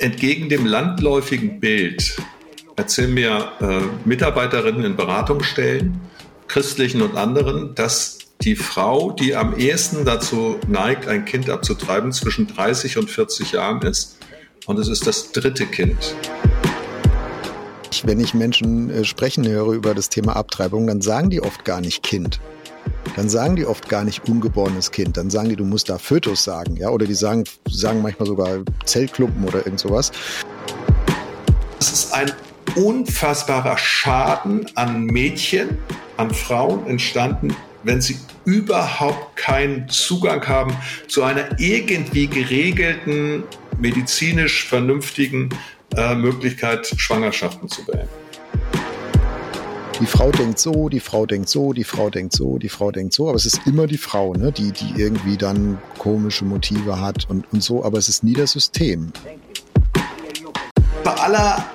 Entgegen dem landläufigen Bild erzählen mir äh, Mitarbeiterinnen in Beratungsstellen, christlichen und anderen, dass die Frau, die am ehesten dazu neigt, ein Kind abzutreiben, zwischen 30 und 40 Jahren ist. Und es ist das dritte Kind. Wenn ich Menschen äh, sprechen höre über das Thema Abtreibung, dann sagen die oft gar nicht Kind. Dann sagen die oft gar nicht ungeborenes Kind. Dann sagen die, du musst da Fötus sagen, ja, oder die sagen, sagen manchmal sogar Zellklumpen oder irgend sowas. Es ist ein unfassbarer Schaden an Mädchen, an Frauen entstanden, wenn sie überhaupt keinen Zugang haben zu einer irgendwie geregelten, medizinisch vernünftigen äh, Möglichkeit, Schwangerschaften zu beenden. Die Frau denkt so, die Frau denkt so, die Frau denkt so, die Frau denkt so, aber es ist immer die Frau, ne, die, die irgendwie dann komische Motive hat und, und so, aber es ist nie das System. Bei aller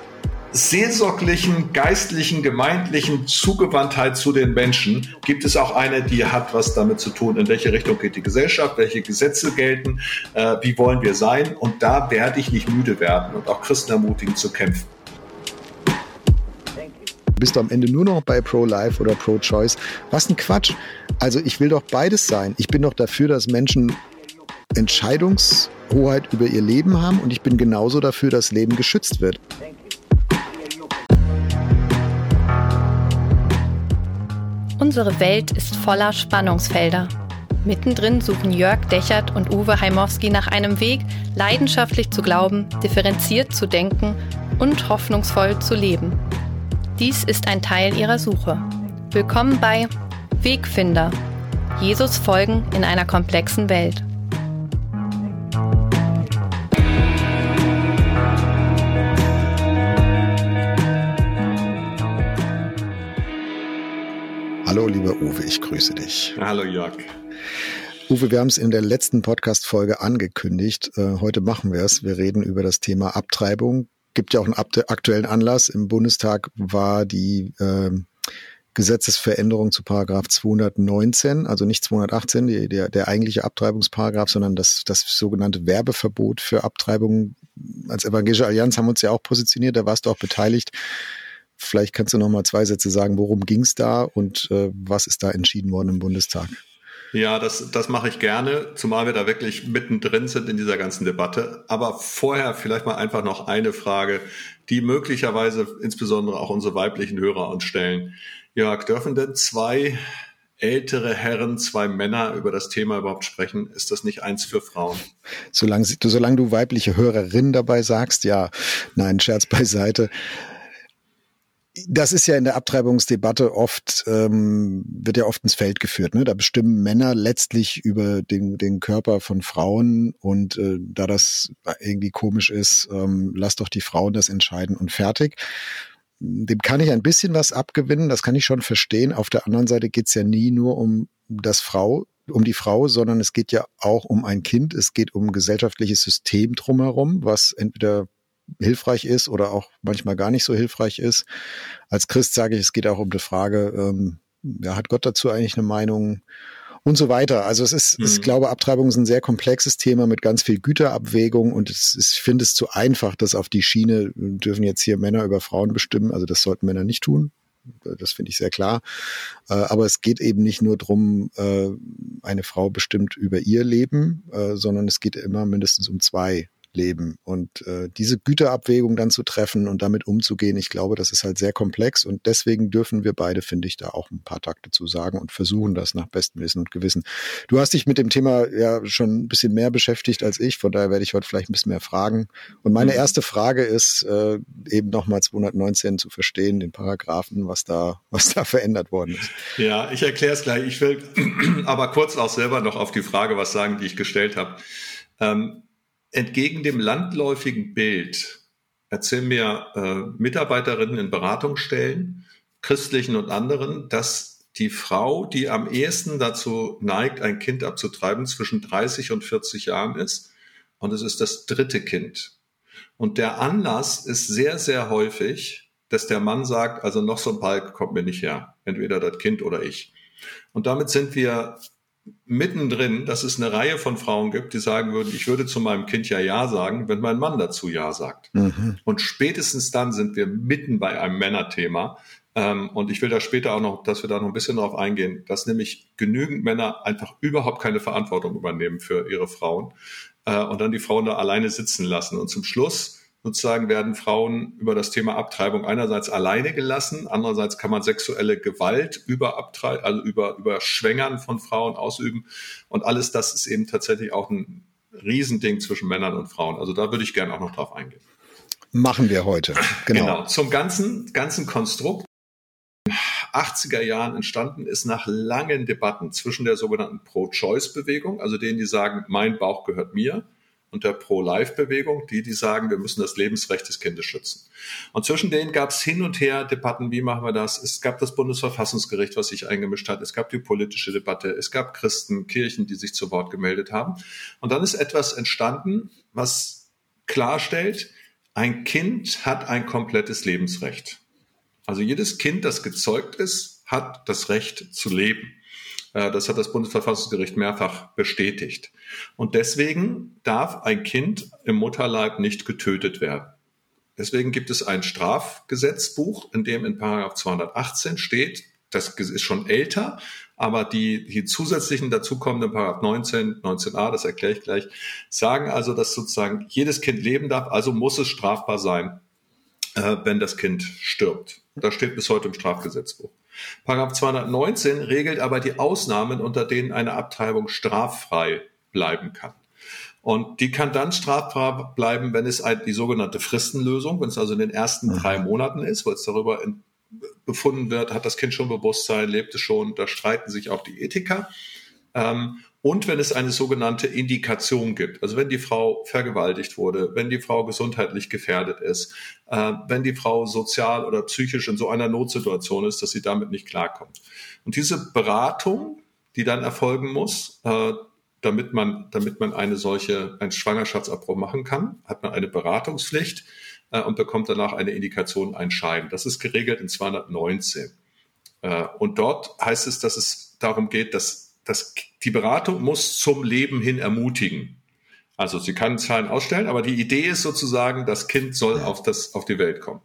seelsorglichen, geistlichen, gemeindlichen Zugewandtheit zu den Menschen gibt es auch eine, die hat was damit zu tun, in welche Richtung geht die Gesellschaft, welche Gesetze gelten, äh, wie wollen wir sein. Und da werde ich nicht müde werden und auch Christen ermutigen zu kämpfen. Bist du am Ende nur noch bei Pro-Life oder Pro-Choice? Was ein Quatsch. Also ich will doch beides sein. Ich bin doch dafür, dass Menschen Entscheidungshoheit über ihr Leben haben und ich bin genauso dafür, dass Leben geschützt wird. Unsere Welt ist voller Spannungsfelder. Mittendrin suchen Jörg Dechert und Uwe Heimowski nach einem Weg, leidenschaftlich zu glauben, differenziert zu denken und hoffnungsvoll zu leben. Dies ist ein Teil ihrer Suche. Willkommen bei Wegfinder. Jesus folgen in einer komplexen Welt. Hallo, lieber Uwe, ich grüße dich. Hallo, Jörg. Uwe, wir haben es in der letzten Podcast-Folge angekündigt. Äh, heute machen wir es. Wir reden über das Thema Abtreibung. Gibt ja auch einen aktuellen Anlass. Im Bundestag war die äh, Gesetzesveränderung zu Paragraph 219, also nicht 218, die, der, der eigentliche Abtreibungsparagraph, sondern das, das sogenannte Werbeverbot für Abtreibung. Als Evangelische Allianz haben wir uns ja auch positioniert, da warst du auch beteiligt. Vielleicht kannst du noch mal zwei Sätze sagen, worum ging es da und äh, was ist da entschieden worden im Bundestag? Ja, das, das mache ich gerne, zumal wir da wirklich mittendrin sind in dieser ganzen Debatte. Aber vorher vielleicht mal einfach noch eine Frage, die möglicherweise insbesondere auch unsere weiblichen Hörer uns stellen. Jörg, dürfen denn zwei ältere Herren, zwei Männer über das Thema überhaupt sprechen? Ist das nicht eins für Frauen? Solange, solange du weibliche Hörerinnen dabei sagst, ja. Nein, Scherz beiseite das ist ja in der Abtreibungsdebatte oft, ähm, wird ja oft ins Feld geführt. Ne? Da bestimmen Männer letztlich über den, den Körper von Frauen und äh, da das irgendwie komisch ist, ähm, lass doch die Frauen das entscheiden und fertig. Dem kann ich ein bisschen was abgewinnen, das kann ich schon verstehen. Auf der anderen Seite geht's ja nie nur um das Frau, um die Frau, sondern es geht ja auch um ein Kind. Es geht um ein gesellschaftliches System drumherum, was entweder hilfreich ist oder auch manchmal gar nicht so hilfreich ist. Als Christ sage ich, es geht auch um die Frage, ähm, ja, hat Gott dazu eigentlich eine Meinung und so weiter. Also es ist, mhm. ich glaube, Abtreibung ist ein sehr komplexes Thema mit ganz viel Güterabwägung und es ist, ich finde es zu einfach, dass auf die Schiene dürfen jetzt hier Männer über Frauen bestimmen. Also das sollten Männer nicht tun. Das finde ich sehr klar. Äh, aber es geht eben nicht nur drum, äh, eine Frau bestimmt über ihr Leben, äh, sondern es geht immer mindestens um zwei leben. Und äh, diese Güterabwägung dann zu treffen und damit umzugehen, ich glaube, das ist halt sehr komplex und deswegen dürfen wir beide, finde ich, da auch ein paar Takte zu sagen und versuchen das nach bestem Wissen und Gewissen. Du hast dich mit dem Thema ja schon ein bisschen mehr beschäftigt als ich, von daher werde ich heute vielleicht ein bisschen mehr fragen. Und meine mhm. erste Frage ist äh, eben nochmal 219 zu verstehen, den Paragraphen, was da, was da verändert worden ist. Ja, ich erkläre es gleich. Ich will aber kurz auch selber noch auf die Frage was sagen, die ich gestellt habe. Ähm, entgegen dem landläufigen Bild erzählen mir äh, Mitarbeiterinnen in Beratungsstellen, christlichen und anderen, dass die Frau, die am ehesten dazu neigt, ein Kind abzutreiben, zwischen 30 und 40 Jahren ist. Und es ist das dritte Kind. Und der Anlass ist sehr, sehr häufig, dass der Mann sagt, also noch so ein Balk kommt mir nicht her. Entweder das Kind oder ich. Und damit sind wir mittendrin, dass es eine Reihe von Frauen gibt, die sagen würden, ich würde zu meinem Kind ja Ja sagen, wenn mein Mann dazu Ja sagt. Mhm. Und spätestens dann sind wir mitten bei einem Männerthema. Ähm, und ich will da später auch noch, dass wir da noch ein bisschen drauf eingehen, dass nämlich genügend Männer einfach überhaupt keine Verantwortung übernehmen für ihre Frauen äh, und dann die Frauen da alleine sitzen lassen. Und zum Schluss sozusagen werden Frauen über das Thema Abtreibung einerseits alleine gelassen, andererseits kann man sexuelle Gewalt über Abtrei also über, über Schwängern von Frauen ausüben. Und alles das ist eben tatsächlich auch ein Riesending zwischen Männern und Frauen. Also da würde ich gerne auch noch drauf eingehen. Machen wir heute. Genau. genau. Zum ganzen, ganzen Konstrukt. 80er Jahren entstanden ist nach langen Debatten zwischen der sogenannten Pro-Choice-Bewegung, also denen, die sagen, mein Bauch gehört mir, der Pro-Life-Bewegung, die, die sagen, wir müssen das Lebensrecht des Kindes schützen. Und zwischen denen gab es hin und her Debatten, wie machen wir das? Es gab das Bundesverfassungsgericht, was sich eingemischt hat. Es gab die politische Debatte. Es gab Christen, Kirchen, die sich zu Wort gemeldet haben. Und dann ist etwas entstanden, was klarstellt, ein Kind hat ein komplettes Lebensrecht. Also jedes Kind, das gezeugt ist, hat das Recht zu leben. Äh, das hat das Bundesverfassungsgericht mehrfach bestätigt. Und deswegen darf ein Kind im Mutterleib nicht getötet werden. Deswegen gibt es ein Strafgesetzbuch, in dem in Paragraph 218 steht, das ist schon älter, aber die, die zusätzlichen dazukommenden Paragraph 19, 19a, das erkläre ich gleich, sagen also, dass sozusagen jedes Kind leben darf, also muss es strafbar sein, äh, wenn das Kind stirbt. Das steht bis heute im Strafgesetzbuch. Paragraph 219 regelt aber die Ausnahmen, unter denen eine Abtreibung straffrei bleiben kann. Und die kann dann strafbar bleiben, wenn es die sogenannte Fristenlösung, wenn es also in den ersten mhm. drei Monaten ist, wo es darüber befunden wird, hat das Kind schon Bewusstsein, lebt es schon, da streiten sich auch die Ethiker. Ähm, und wenn es eine sogenannte Indikation gibt, also wenn die Frau vergewaltigt wurde, wenn die Frau gesundheitlich gefährdet ist, äh, wenn die Frau sozial oder psychisch in so einer Notsituation ist, dass sie damit nicht klarkommt. Und diese Beratung, die dann erfolgen muss, äh, damit man, damit man eine solche, einen Schwangerschaftsabbruch machen kann, hat man eine Beratungspflicht äh, und bekommt danach eine Indikation, ein Schein. Das ist geregelt in 219. Äh, und dort heißt es, dass es darum geht, dass das, die Beratung muss zum Leben hin ermutigen. Also sie kann Zahlen ausstellen, aber die Idee ist sozusagen, das Kind soll auf, das, auf die Welt kommen.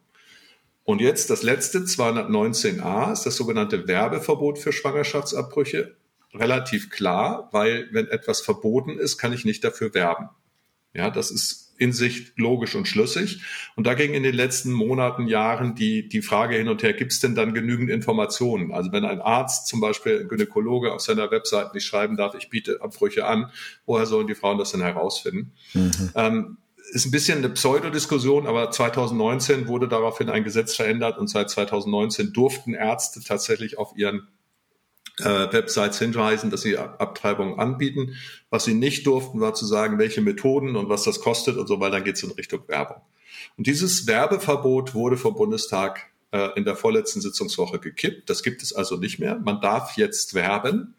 Und jetzt das letzte, 219a, ist das sogenannte Werbeverbot für Schwangerschaftsabbrüche. Relativ klar, weil wenn etwas verboten ist, kann ich nicht dafür werben. Ja, das ist in sich logisch und schlüssig. Und da ging in den letzten Monaten, Jahren die, die Frage hin und her, gibt es denn dann genügend Informationen? Also wenn ein Arzt, zum Beispiel ein Gynäkologe auf seiner Website nicht schreiben darf, ich biete Abbrüche an, woher sollen die Frauen das denn herausfinden? Mhm. Ähm, ist ein bisschen eine Pseudodiskussion, aber 2019 wurde daraufhin ein Gesetz verändert und seit 2019 durften Ärzte tatsächlich auf ihren Websites hinweisen, dass sie Abtreibungen anbieten. Was sie nicht durften, war zu sagen, welche Methoden und was das kostet und so, weil dann geht es in Richtung Werbung. Und dieses Werbeverbot wurde vom Bundestag äh, in der vorletzten Sitzungswoche gekippt. Das gibt es also nicht mehr. Man darf jetzt werben.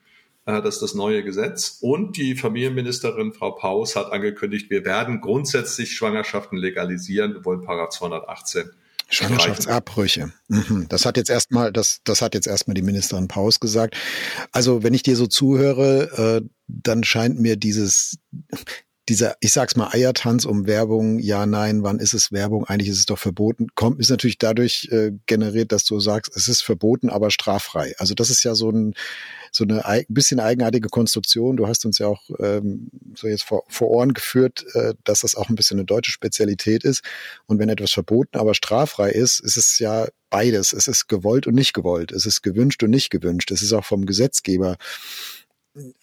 Äh, das ist das neue Gesetz. Und die Familienministerin Frau Paus hat angekündigt, wir werden grundsätzlich Schwangerschaften legalisieren. Wir wollen Paragraph 218 Schwangerschaftsabbrüche. Mhm. Das hat jetzt erstmal, das, das hat jetzt erstmal die Ministerin Paus gesagt. Also wenn ich dir so zuhöre, äh, dann scheint mir dieses, dieser, ich sag's mal, Eiertanz um Werbung, ja, nein, wann ist es Werbung? Eigentlich ist es doch verboten. Kommt, ist natürlich dadurch äh, generiert, dass du sagst, es ist verboten, aber straffrei. Also das ist ja so ein, so eine ein bisschen eigenartige Konstruktion. Du hast uns ja auch ähm, so jetzt vor, vor Ohren geführt, äh, dass das auch ein bisschen eine deutsche Spezialität ist. Und wenn etwas verboten, aber straffrei ist, ist es ja beides. Es ist gewollt und nicht gewollt. Es ist gewünscht und nicht gewünscht. Es ist auch vom Gesetzgeber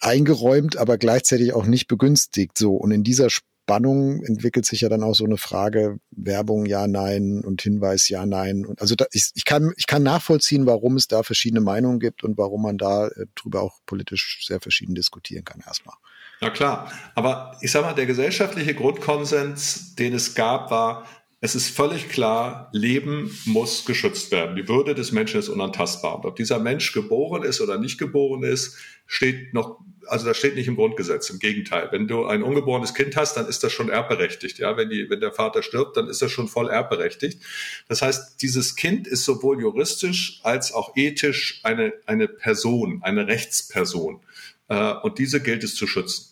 eingeräumt, aber gleichzeitig auch nicht begünstigt. So und in dieser Spannung entwickelt sich ja dann auch so eine Frage Werbung ja nein und Hinweis ja nein. Und also da, ich, ich kann ich kann nachvollziehen, warum es da verschiedene Meinungen gibt und warum man da äh, drüber auch politisch sehr verschieden diskutieren kann erstmal. Na klar, aber ich sag mal, der gesellschaftliche Grundkonsens, den es gab, war, es ist völlig klar, Leben muss geschützt werden. Die Würde des Menschen ist unantastbar. Und ob dieser Mensch geboren ist oder nicht geboren ist, steht noch, also das steht nicht im Grundgesetz. Im Gegenteil. Wenn du ein ungeborenes Kind hast, dann ist das schon erbberechtigt. Ja, wenn die, wenn der Vater stirbt, dann ist das schon voll erbberechtigt. Das heißt, dieses Kind ist sowohl juristisch als auch ethisch eine, eine Person, eine Rechtsperson. Äh, und diese gilt es zu schützen.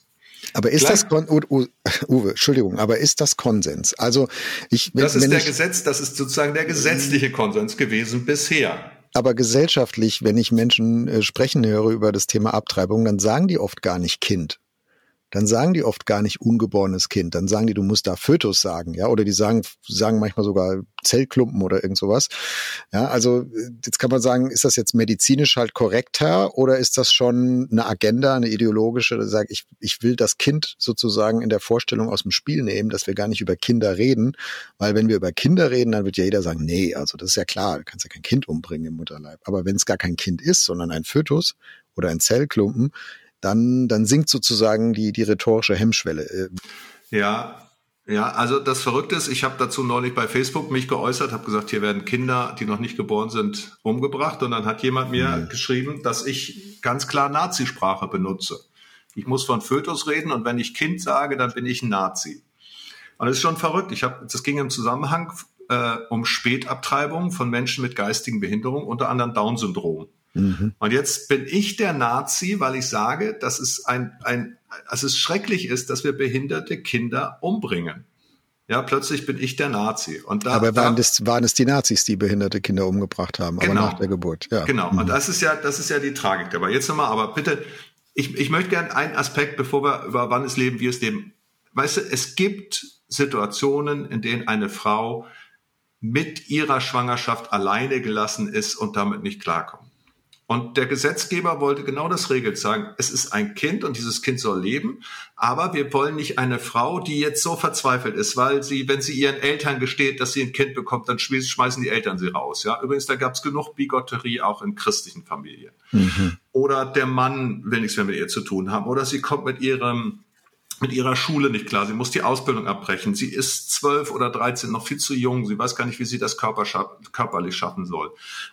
Aber ist Gleich, das Kon Uwe, Entschuldigung, aber ist das Konsens? Also ich wenn, Das ist der ich, Gesetz, das ist sozusagen der gesetzliche Konsens gewesen bisher. Aber gesellschaftlich, wenn ich Menschen äh, sprechen höre über das Thema Abtreibung, dann sagen die oft gar nicht Kind dann sagen die oft gar nicht ungeborenes Kind. Dann sagen die, du musst da Fötus sagen, ja, oder die sagen, sagen manchmal sogar Zellklumpen oder irgend sowas. Ja, also jetzt kann man sagen, ist das jetzt medizinisch halt korrekter oder ist das schon eine Agenda, eine ideologische, dass ich, ich will das Kind sozusagen in der Vorstellung aus dem Spiel nehmen, dass wir gar nicht über Kinder reden, weil wenn wir über Kinder reden, dann wird ja jeder sagen, nee, also das ist ja klar, du kannst ja kein Kind umbringen im Mutterleib. Aber wenn es gar kein Kind ist, sondern ein Fötus oder ein Zellklumpen, dann, dann sinkt sozusagen die, die rhetorische Hemmschwelle. Äh, ja, ja, also das Verrückte ist, ich habe dazu neulich bei Facebook mich geäußert, habe gesagt, hier werden Kinder, die noch nicht geboren sind, umgebracht. Und dann hat jemand mir mhm. geschrieben, dass ich ganz klar Nazisprache benutze. Ich muss von Fötus reden und wenn ich Kind sage, dann bin ich ein Nazi. Und das ist schon verrückt. Ich habe, das ging im Zusammenhang äh, um Spätabtreibung von Menschen mit geistigen Behinderungen, unter anderem Down-Syndrom. Mhm. Und jetzt bin ich der Nazi, weil ich sage, dass es ein, ein, dass es schrecklich ist, dass wir behinderte Kinder umbringen. Ja, plötzlich bin ich der Nazi. Und da, aber waren, da, das, waren es die Nazis, die behinderte Kinder umgebracht haben, genau, aber nach der Geburt. Ja. Genau. Mhm. Und das ist ja, das ist ja die Tragik dabei. Jetzt nochmal, aber bitte, ich, ich möchte gerne einen Aspekt, bevor wir über wann es leben, wie es leben. Weißt du, es gibt Situationen, in denen eine Frau mit ihrer Schwangerschaft alleine gelassen ist und damit nicht klarkommt. Und der Gesetzgeber wollte genau das regeln, sagen, es ist ein Kind und dieses Kind soll leben, aber wir wollen nicht eine Frau, die jetzt so verzweifelt ist, weil sie, wenn sie ihren Eltern gesteht, dass sie ein Kind bekommt, dann schmeißen die Eltern sie raus. Ja, übrigens, da gab es genug Bigotterie auch in christlichen Familien. Mhm. Oder der Mann will nichts mehr mit ihr zu tun haben, oder sie kommt mit ihrem mit ihrer Schule nicht klar. Sie muss die Ausbildung abbrechen. Sie ist zwölf oder dreizehn, noch viel zu jung. Sie weiß gar nicht, wie sie das Körper scha körperlich schaffen soll.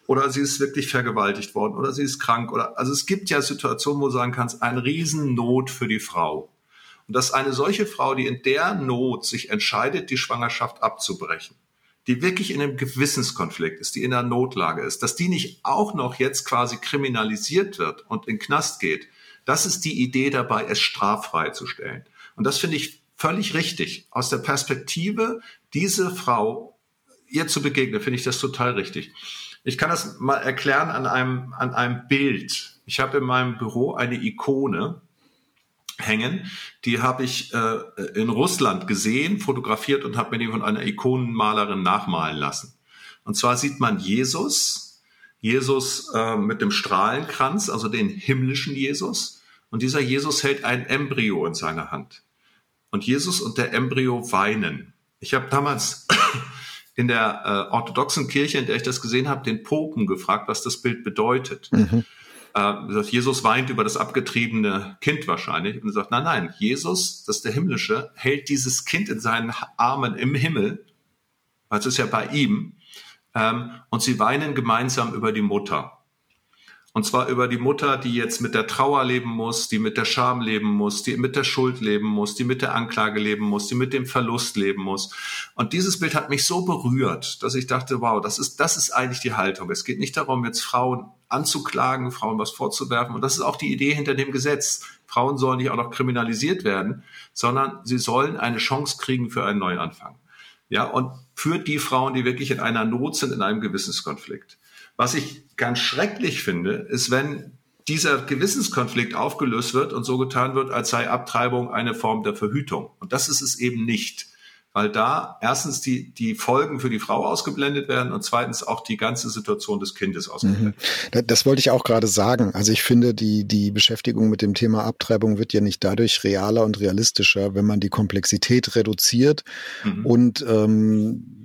Oder sie ist wirklich vergewaltigt worden oder sie ist krank. Oder also es gibt ja Situationen, wo du sagen kannst, ein Riesennot für die Frau. Und dass eine solche Frau, die in der Not sich entscheidet, die Schwangerschaft abzubrechen, die wirklich in einem Gewissenskonflikt ist, die in einer Notlage ist, dass die nicht auch noch jetzt quasi kriminalisiert wird und in Knast geht, das ist die Idee dabei, es straffrei zu stellen. Und das finde ich völlig richtig. Aus der Perspektive, diese Frau ihr zu begegnen, finde ich das total richtig. Ich kann das mal erklären an einem, an einem Bild. Ich habe in meinem Büro eine Ikone hängen. Die habe ich äh, in Russland gesehen, fotografiert und habe mir die von einer Ikonenmalerin nachmalen lassen. Und zwar sieht man Jesus, Jesus äh, mit dem Strahlenkranz, also den himmlischen Jesus. Und dieser Jesus hält ein Embryo in seiner Hand und Jesus und der Embryo weinen. Ich habe damals in der äh, orthodoxen Kirche, in der ich das gesehen habe, den Popen gefragt, was das Bild bedeutet. Mhm. Äh, Jesus weint über das abgetriebene Kind wahrscheinlich und er sagt, nein, nein, Jesus, das ist der Himmlische, hält dieses Kind in seinen Armen im Himmel, weil es ist ja bei ihm, ähm, und sie weinen gemeinsam über die Mutter. Und zwar über die Mutter, die jetzt mit der Trauer leben muss, die mit der Scham leben muss, die mit der Schuld leben muss, die mit der Anklage leben muss, die mit dem Verlust leben muss. Und dieses Bild hat mich so berührt, dass ich dachte, wow, das ist, das ist eigentlich die Haltung. Es geht nicht darum, jetzt Frauen anzuklagen, Frauen was vorzuwerfen. Und das ist auch die Idee hinter dem Gesetz. Frauen sollen nicht auch noch kriminalisiert werden, sondern sie sollen eine Chance kriegen für einen Neuanfang. Ja, und für die Frauen, die wirklich in einer Not sind, in einem Gewissenskonflikt. Was ich ganz schrecklich finde, ist, wenn dieser Gewissenskonflikt aufgelöst wird und so getan wird, als sei Abtreibung eine Form der Verhütung. Und das ist es eben nicht. Weil da erstens die, die Folgen für die Frau ausgeblendet werden und zweitens auch die ganze Situation des Kindes ausgeblendet. Mhm. Das wollte ich auch gerade sagen. Also ich finde, die, die Beschäftigung mit dem Thema Abtreibung wird ja nicht dadurch realer und realistischer, wenn man die Komplexität reduziert mhm. und ähm,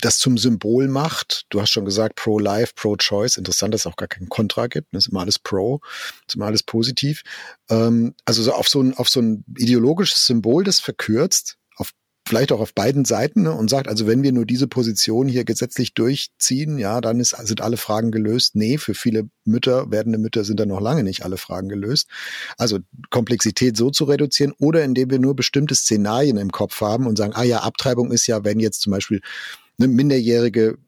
das zum Symbol macht. Du hast schon gesagt, pro-life, pro-choice. Interessant, dass es auch gar kein Kontra gibt. Das ist immer alles pro, das ist immer alles positiv. Ähm, also so auf so ein, auf so ein ideologisches Symbol, das verkürzt, auf, vielleicht auch auf beiden Seiten ne, und sagt, also wenn wir nur diese Position hier gesetzlich durchziehen, ja, dann ist, sind alle Fragen gelöst. Nee, für viele Mütter, werdende Mütter sind da noch lange nicht alle Fragen gelöst. Also Komplexität so zu reduzieren oder indem wir nur bestimmte Szenarien im Kopf haben und sagen, ah ja, Abtreibung ist ja, wenn jetzt zum Beispiel eine Minderjährige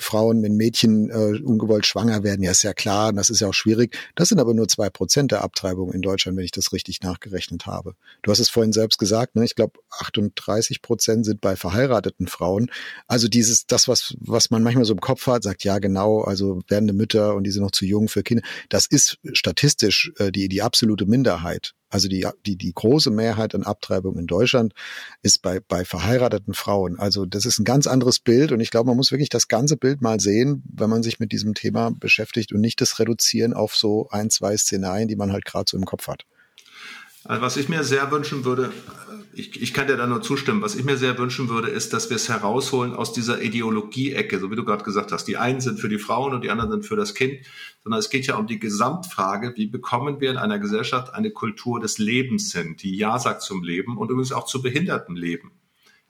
Frauen, wenn Mädchen äh, ungewollt schwanger werden, ja ist ja klar, das ist ja auch schwierig. Das sind aber nur zwei Prozent der Abtreibungen in Deutschland, wenn ich das richtig nachgerechnet habe. Du hast es vorhin selbst gesagt, ne? ich glaube 38 Prozent sind bei verheirateten Frauen. Also dieses, das, was, was man manchmal so im Kopf hat, sagt, ja genau, also werdende Mütter und die sind noch zu jung für Kinder. Das ist statistisch äh, die, die absolute Minderheit. Also die, die, die große Mehrheit an Abtreibung in Deutschland ist bei, bei verheirateten Frauen. Also das ist ein ganz anderes Bild und ich glaube, man muss wirklich das ganze Bild mal sehen, wenn man sich mit diesem Thema beschäftigt und nicht das reduzieren auf so ein, zwei Szenarien, die man halt gerade so im Kopf hat. Also was ich mir sehr wünschen würde, ich, ich kann dir da nur zustimmen, was ich mir sehr wünschen würde, ist, dass wir es herausholen aus dieser Ideologie-Ecke, so wie du gerade gesagt hast. Die einen sind für die Frauen und die anderen sind für das Kind, sondern es geht ja um die Gesamtfrage, wie bekommen wir in einer Gesellschaft eine Kultur des Lebens hin, die Ja sagt zum Leben und übrigens auch zu behindertem Leben.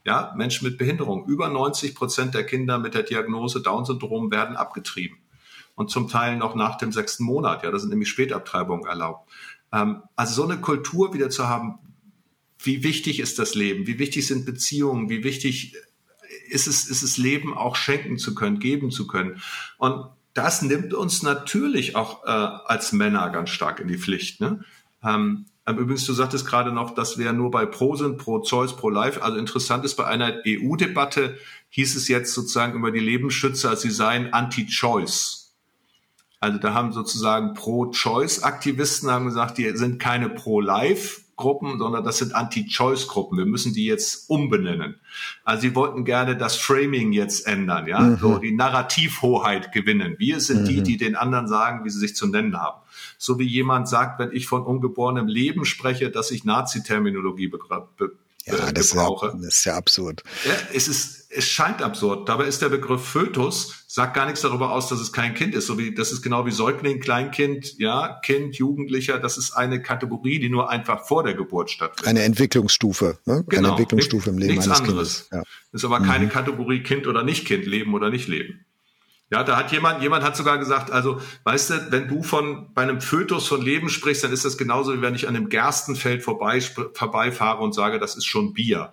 Ja, Menschen mit Behinderung. Über 90 Prozent der Kinder mit der Diagnose Down-Syndrom werden abgetrieben. Und zum Teil noch nach dem sechsten Monat. Ja, da sind nämlich Spätabtreibungen erlaubt. Ähm, also so eine Kultur wieder zu haben, wie wichtig ist das Leben, wie wichtig sind Beziehungen, wie wichtig ist es, ist es Leben auch schenken zu können, geben zu können. Und das nimmt uns natürlich auch äh, als Männer ganz stark in die Pflicht. Ne? Ähm, übrigens, du sagtest gerade noch, dass wir nur bei Pro sind, Pro Choice, Pro Life. Also interessant ist, bei einer EU-Debatte hieß es jetzt sozusagen über die Lebensschützer, sie seien Anti-Choice. Also da haben sozusagen Pro-Choice-Aktivisten haben gesagt, die sind keine Pro-Life-Gruppen, sondern das sind Anti-Choice-Gruppen. Wir müssen die jetzt umbenennen. Also sie wollten gerne das Framing jetzt ändern, ja, mhm. so die Narrativhoheit gewinnen. Wir sind mhm. die, die den anderen sagen, wie sie sich zu nennen haben. So wie jemand sagt, wenn ich von ungeborenem Leben spreche, dass ich Nazi-Terminologie be be ja, das gebrauche. Ist ja, das ist ja absurd. Ja, es ist, es scheint absurd. Dabei ist der Begriff Fötus sagt gar nichts darüber aus, dass es kein Kind ist. So wie, das ist genau wie Säugling, Kleinkind, ja, Kind, Jugendlicher. Das ist eine Kategorie, die nur einfach vor der Geburt stattfindet. Eine Entwicklungsstufe, ne? Genau. Eine Entwicklungsstufe im Leben nichts eines anderes. Kindes. Ja. Ist aber keine mhm. Kategorie Kind oder nicht Kind, Leben oder nicht Leben. Ja, da hat jemand, jemand hat sogar gesagt, also, weißt du, wenn du von, bei einem Fötus von Leben sprichst, dann ist das genauso, wie wenn ich an einem Gerstenfeld vorbei, vorbeifahre und sage, das ist schon Bier.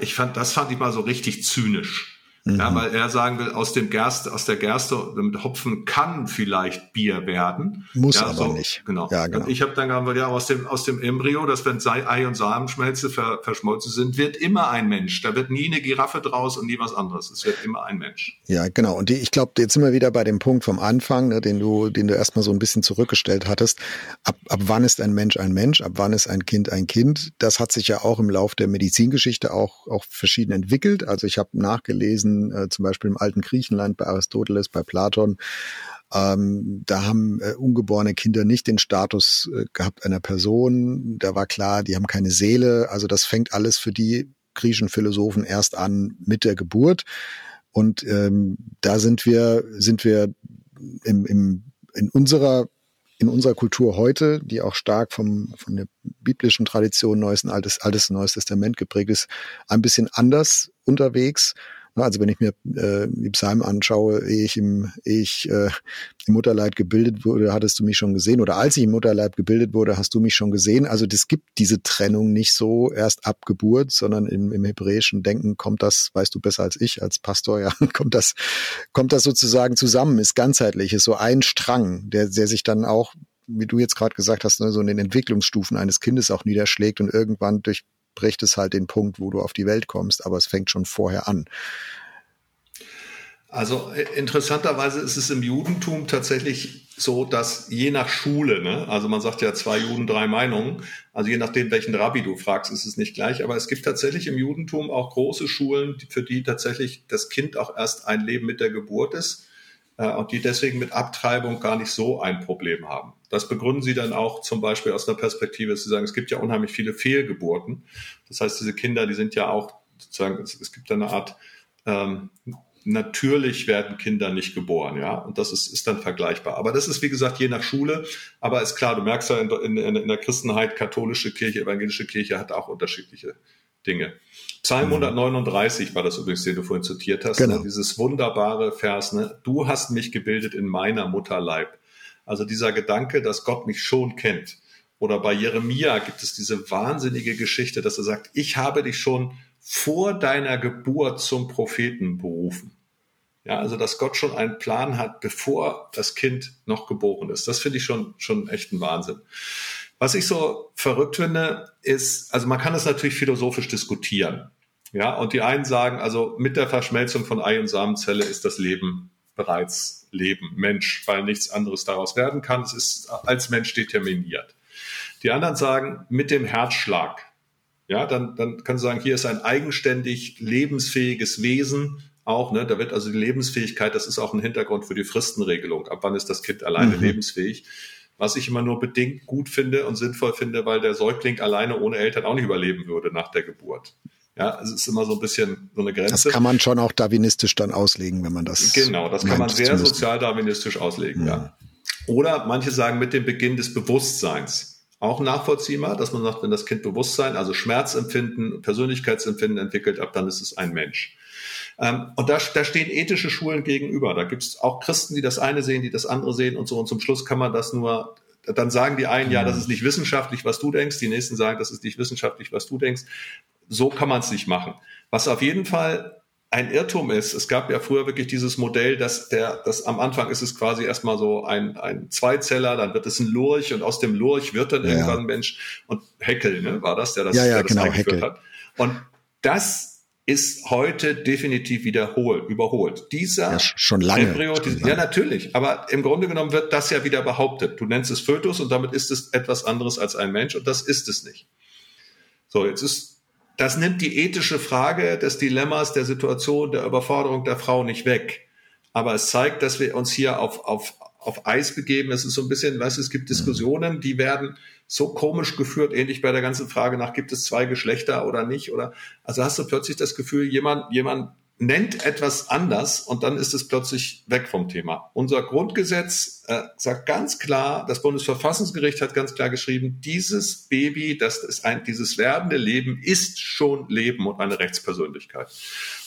Ich fand, das fand ich mal so richtig zynisch. Mhm. Ja, weil er sagen will, aus dem Gerste, aus der Gerste mit Hopfen kann vielleicht Bier werden. Muss ja, aber so, nicht. Genau. Ja, genau. Und ich habe dann gesagt, ja, aus dem, aus dem Embryo, dass wenn Ei und Samenschmelze ver, verschmolzen sind, wird immer ein Mensch. Da wird nie eine Giraffe draus und nie was anderes. Es wird immer ein Mensch. Ja, genau. Und die, ich glaube, jetzt sind wir wieder bei dem Punkt vom Anfang, ne, den du, den du erstmal so ein bisschen zurückgestellt hattest. Ab, ab wann ist ein Mensch ein Mensch? Ab wann ist ein Kind ein Kind? Das hat sich ja auch im Lauf der Medizingeschichte auch, auch verschieden entwickelt. Also ich habe nachgelesen, äh, zum Beispiel im alten Griechenland bei Aristoteles, bei Platon. Ähm, da haben äh, ungeborene Kinder nicht den Status äh, gehabt einer Person. Da war klar, die haben keine Seele. Also das fängt alles für die griechischen Philosophen erst an mit der Geburt. Und ähm, da sind wir, sind wir im, im, in unserer in unserer Kultur heute, die auch stark vom, von der biblischen Tradition Neues, Altes, Altes Neues Testament geprägt ist, ein bisschen anders unterwegs. Also wenn ich mir äh, die Psalmen anschaue, ehe ich, im, ehe ich äh, im Mutterleib gebildet wurde, hattest du mich schon gesehen. Oder als ich im Mutterleib gebildet wurde, hast du mich schon gesehen. Also das gibt diese Trennung nicht so erst ab Geburt, sondern im, im hebräischen Denken kommt das, weißt du besser als ich, als Pastor, ja, kommt das, kommt das sozusagen zusammen, ist ganzheitlich, ist so ein Strang, der, der sich dann auch wie du jetzt gerade gesagt hast, ne, so in den Entwicklungsstufen eines Kindes auch niederschlägt und irgendwann durch bricht es halt den Punkt, wo du auf die Welt kommst, aber es fängt schon vorher an. Also äh, interessanterweise ist es im Judentum tatsächlich so, dass je nach Schule, ne, also man sagt ja zwei Juden, drei Meinungen, also je nachdem, welchen Rabbi du fragst, ist es nicht gleich, aber es gibt tatsächlich im Judentum auch große Schulen, für die tatsächlich das Kind auch erst ein Leben mit der Geburt ist und die deswegen mit Abtreibung gar nicht so ein Problem haben. Das begründen sie dann auch zum Beispiel aus einer Perspektive, dass sie sagen, es gibt ja unheimlich viele Fehlgeburten. Das heißt, diese Kinder, die sind ja auch sozusagen, es, es gibt eine Art, ähm, natürlich werden Kinder nicht geboren, ja, und das ist, ist dann vergleichbar. Aber das ist, wie gesagt, je nach Schule. Aber ist klar, du merkst ja in, in, in der Christenheit, katholische Kirche, evangelische Kirche hat auch unterschiedliche Dinge. Psalm 139 mhm. war das übrigens, den du vorhin zitiert hast. Ne? Genau. Ne? Dieses wunderbare Vers, ne? Du hast mich gebildet in meiner Mutterleib. Also dieser Gedanke, dass Gott mich schon kennt. Oder bei Jeremia gibt es diese wahnsinnige Geschichte, dass er sagt, ich habe dich schon vor deiner Geburt zum Propheten berufen. Ja, also dass Gott schon einen Plan hat, bevor das Kind noch geboren ist. Das finde ich schon, schon echt ein Wahnsinn. Was ich so verrückt finde, ist, also man kann es natürlich philosophisch diskutieren. Ja, und die einen sagen, also mit der Verschmelzung von Ei- und Samenzelle ist das Leben bereits Leben, Mensch, weil nichts anderes daraus werden kann. Es ist als Mensch determiniert. Die anderen sagen, mit dem Herzschlag. Ja, dann, dann kann du sagen, hier ist ein eigenständig lebensfähiges Wesen. Auch, ne, da wird also die Lebensfähigkeit, das ist auch ein Hintergrund für die Fristenregelung. Ab wann ist das Kind alleine mhm. lebensfähig? Was ich immer nur bedingt gut finde und sinnvoll finde, weil der Säugling alleine ohne Eltern auch nicht überleben würde nach der Geburt. Ja, es ist immer so ein bisschen so eine Grenze. Das kann man schon auch darwinistisch dann auslegen, wenn man das. Genau, das kann man sehr sozial-darwinistisch auslegen, mhm. ja. Oder manche sagen mit dem Beginn des Bewusstseins. Auch nachvollziehbar, dass man sagt, wenn das Kind Bewusstsein, also Schmerzempfinden, Persönlichkeitsempfinden entwickelt, ab dann ist es ein Mensch. Ähm, und da, da stehen ethische Schulen gegenüber. Da gibt es auch Christen, die das eine sehen, die das andere sehen und so. Und zum Schluss kann man das nur dann sagen die einen, ja, das ist nicht wissenschaftlich, was du denkst. Die nächsten sagen, das ist nicht wissenschaftlich, was du denkst so kann man es nicht machen. Was auf jeden Fall ein Irrtum ist, es gab ja früher wirklich dieses Modell, dass der, das am Anfang ist es quasi erstmal so ein, ein Zweizeller, dann wird es ein Lurch und aus dem Lurch wird dann ja. irgendwann ein Mensch und Heckel, ne, war das, der das, ja, ja, der das genau, eingeführt Heckel. hat. Und das ist heute definitiv wiederholt, überholt. Dieser ja, schon lange, Embryo, schon lange. ja natürlich, aber im Grunde genommen wird das ja wieder behauptet. Du nennst es Fötus und damit ist es etwas anderes als ein Mensch und das ist es nicht. So, jetzt ist das nimmt die ethische Frage des Dilemmas, der Situation, der Überforderung der Frau nicht weg. Aber es zeigt, dass wir uns hier auf, auf, auf Eis begeben. Es ist so ein bisschen, weißt es gibt Diskussionen, die werden so komisch geführt, ähnlich bei der ganzen Frage nach, gibt es zwei Geschlechter oder nicht? Oder, also hast du plötzlich das Gefühl, jemand, jemand nennt etwas anders und dann ist es plötzlich weg vom Thema. Unser Grundgesetz äh, sagt ganz klar, das Bundesverfassungsgericht hat ganz klar geschrieben, dieses Baby, das ist ein, dieses werdende Leben ist schon Leben und eine Rechtspersönlichkeit.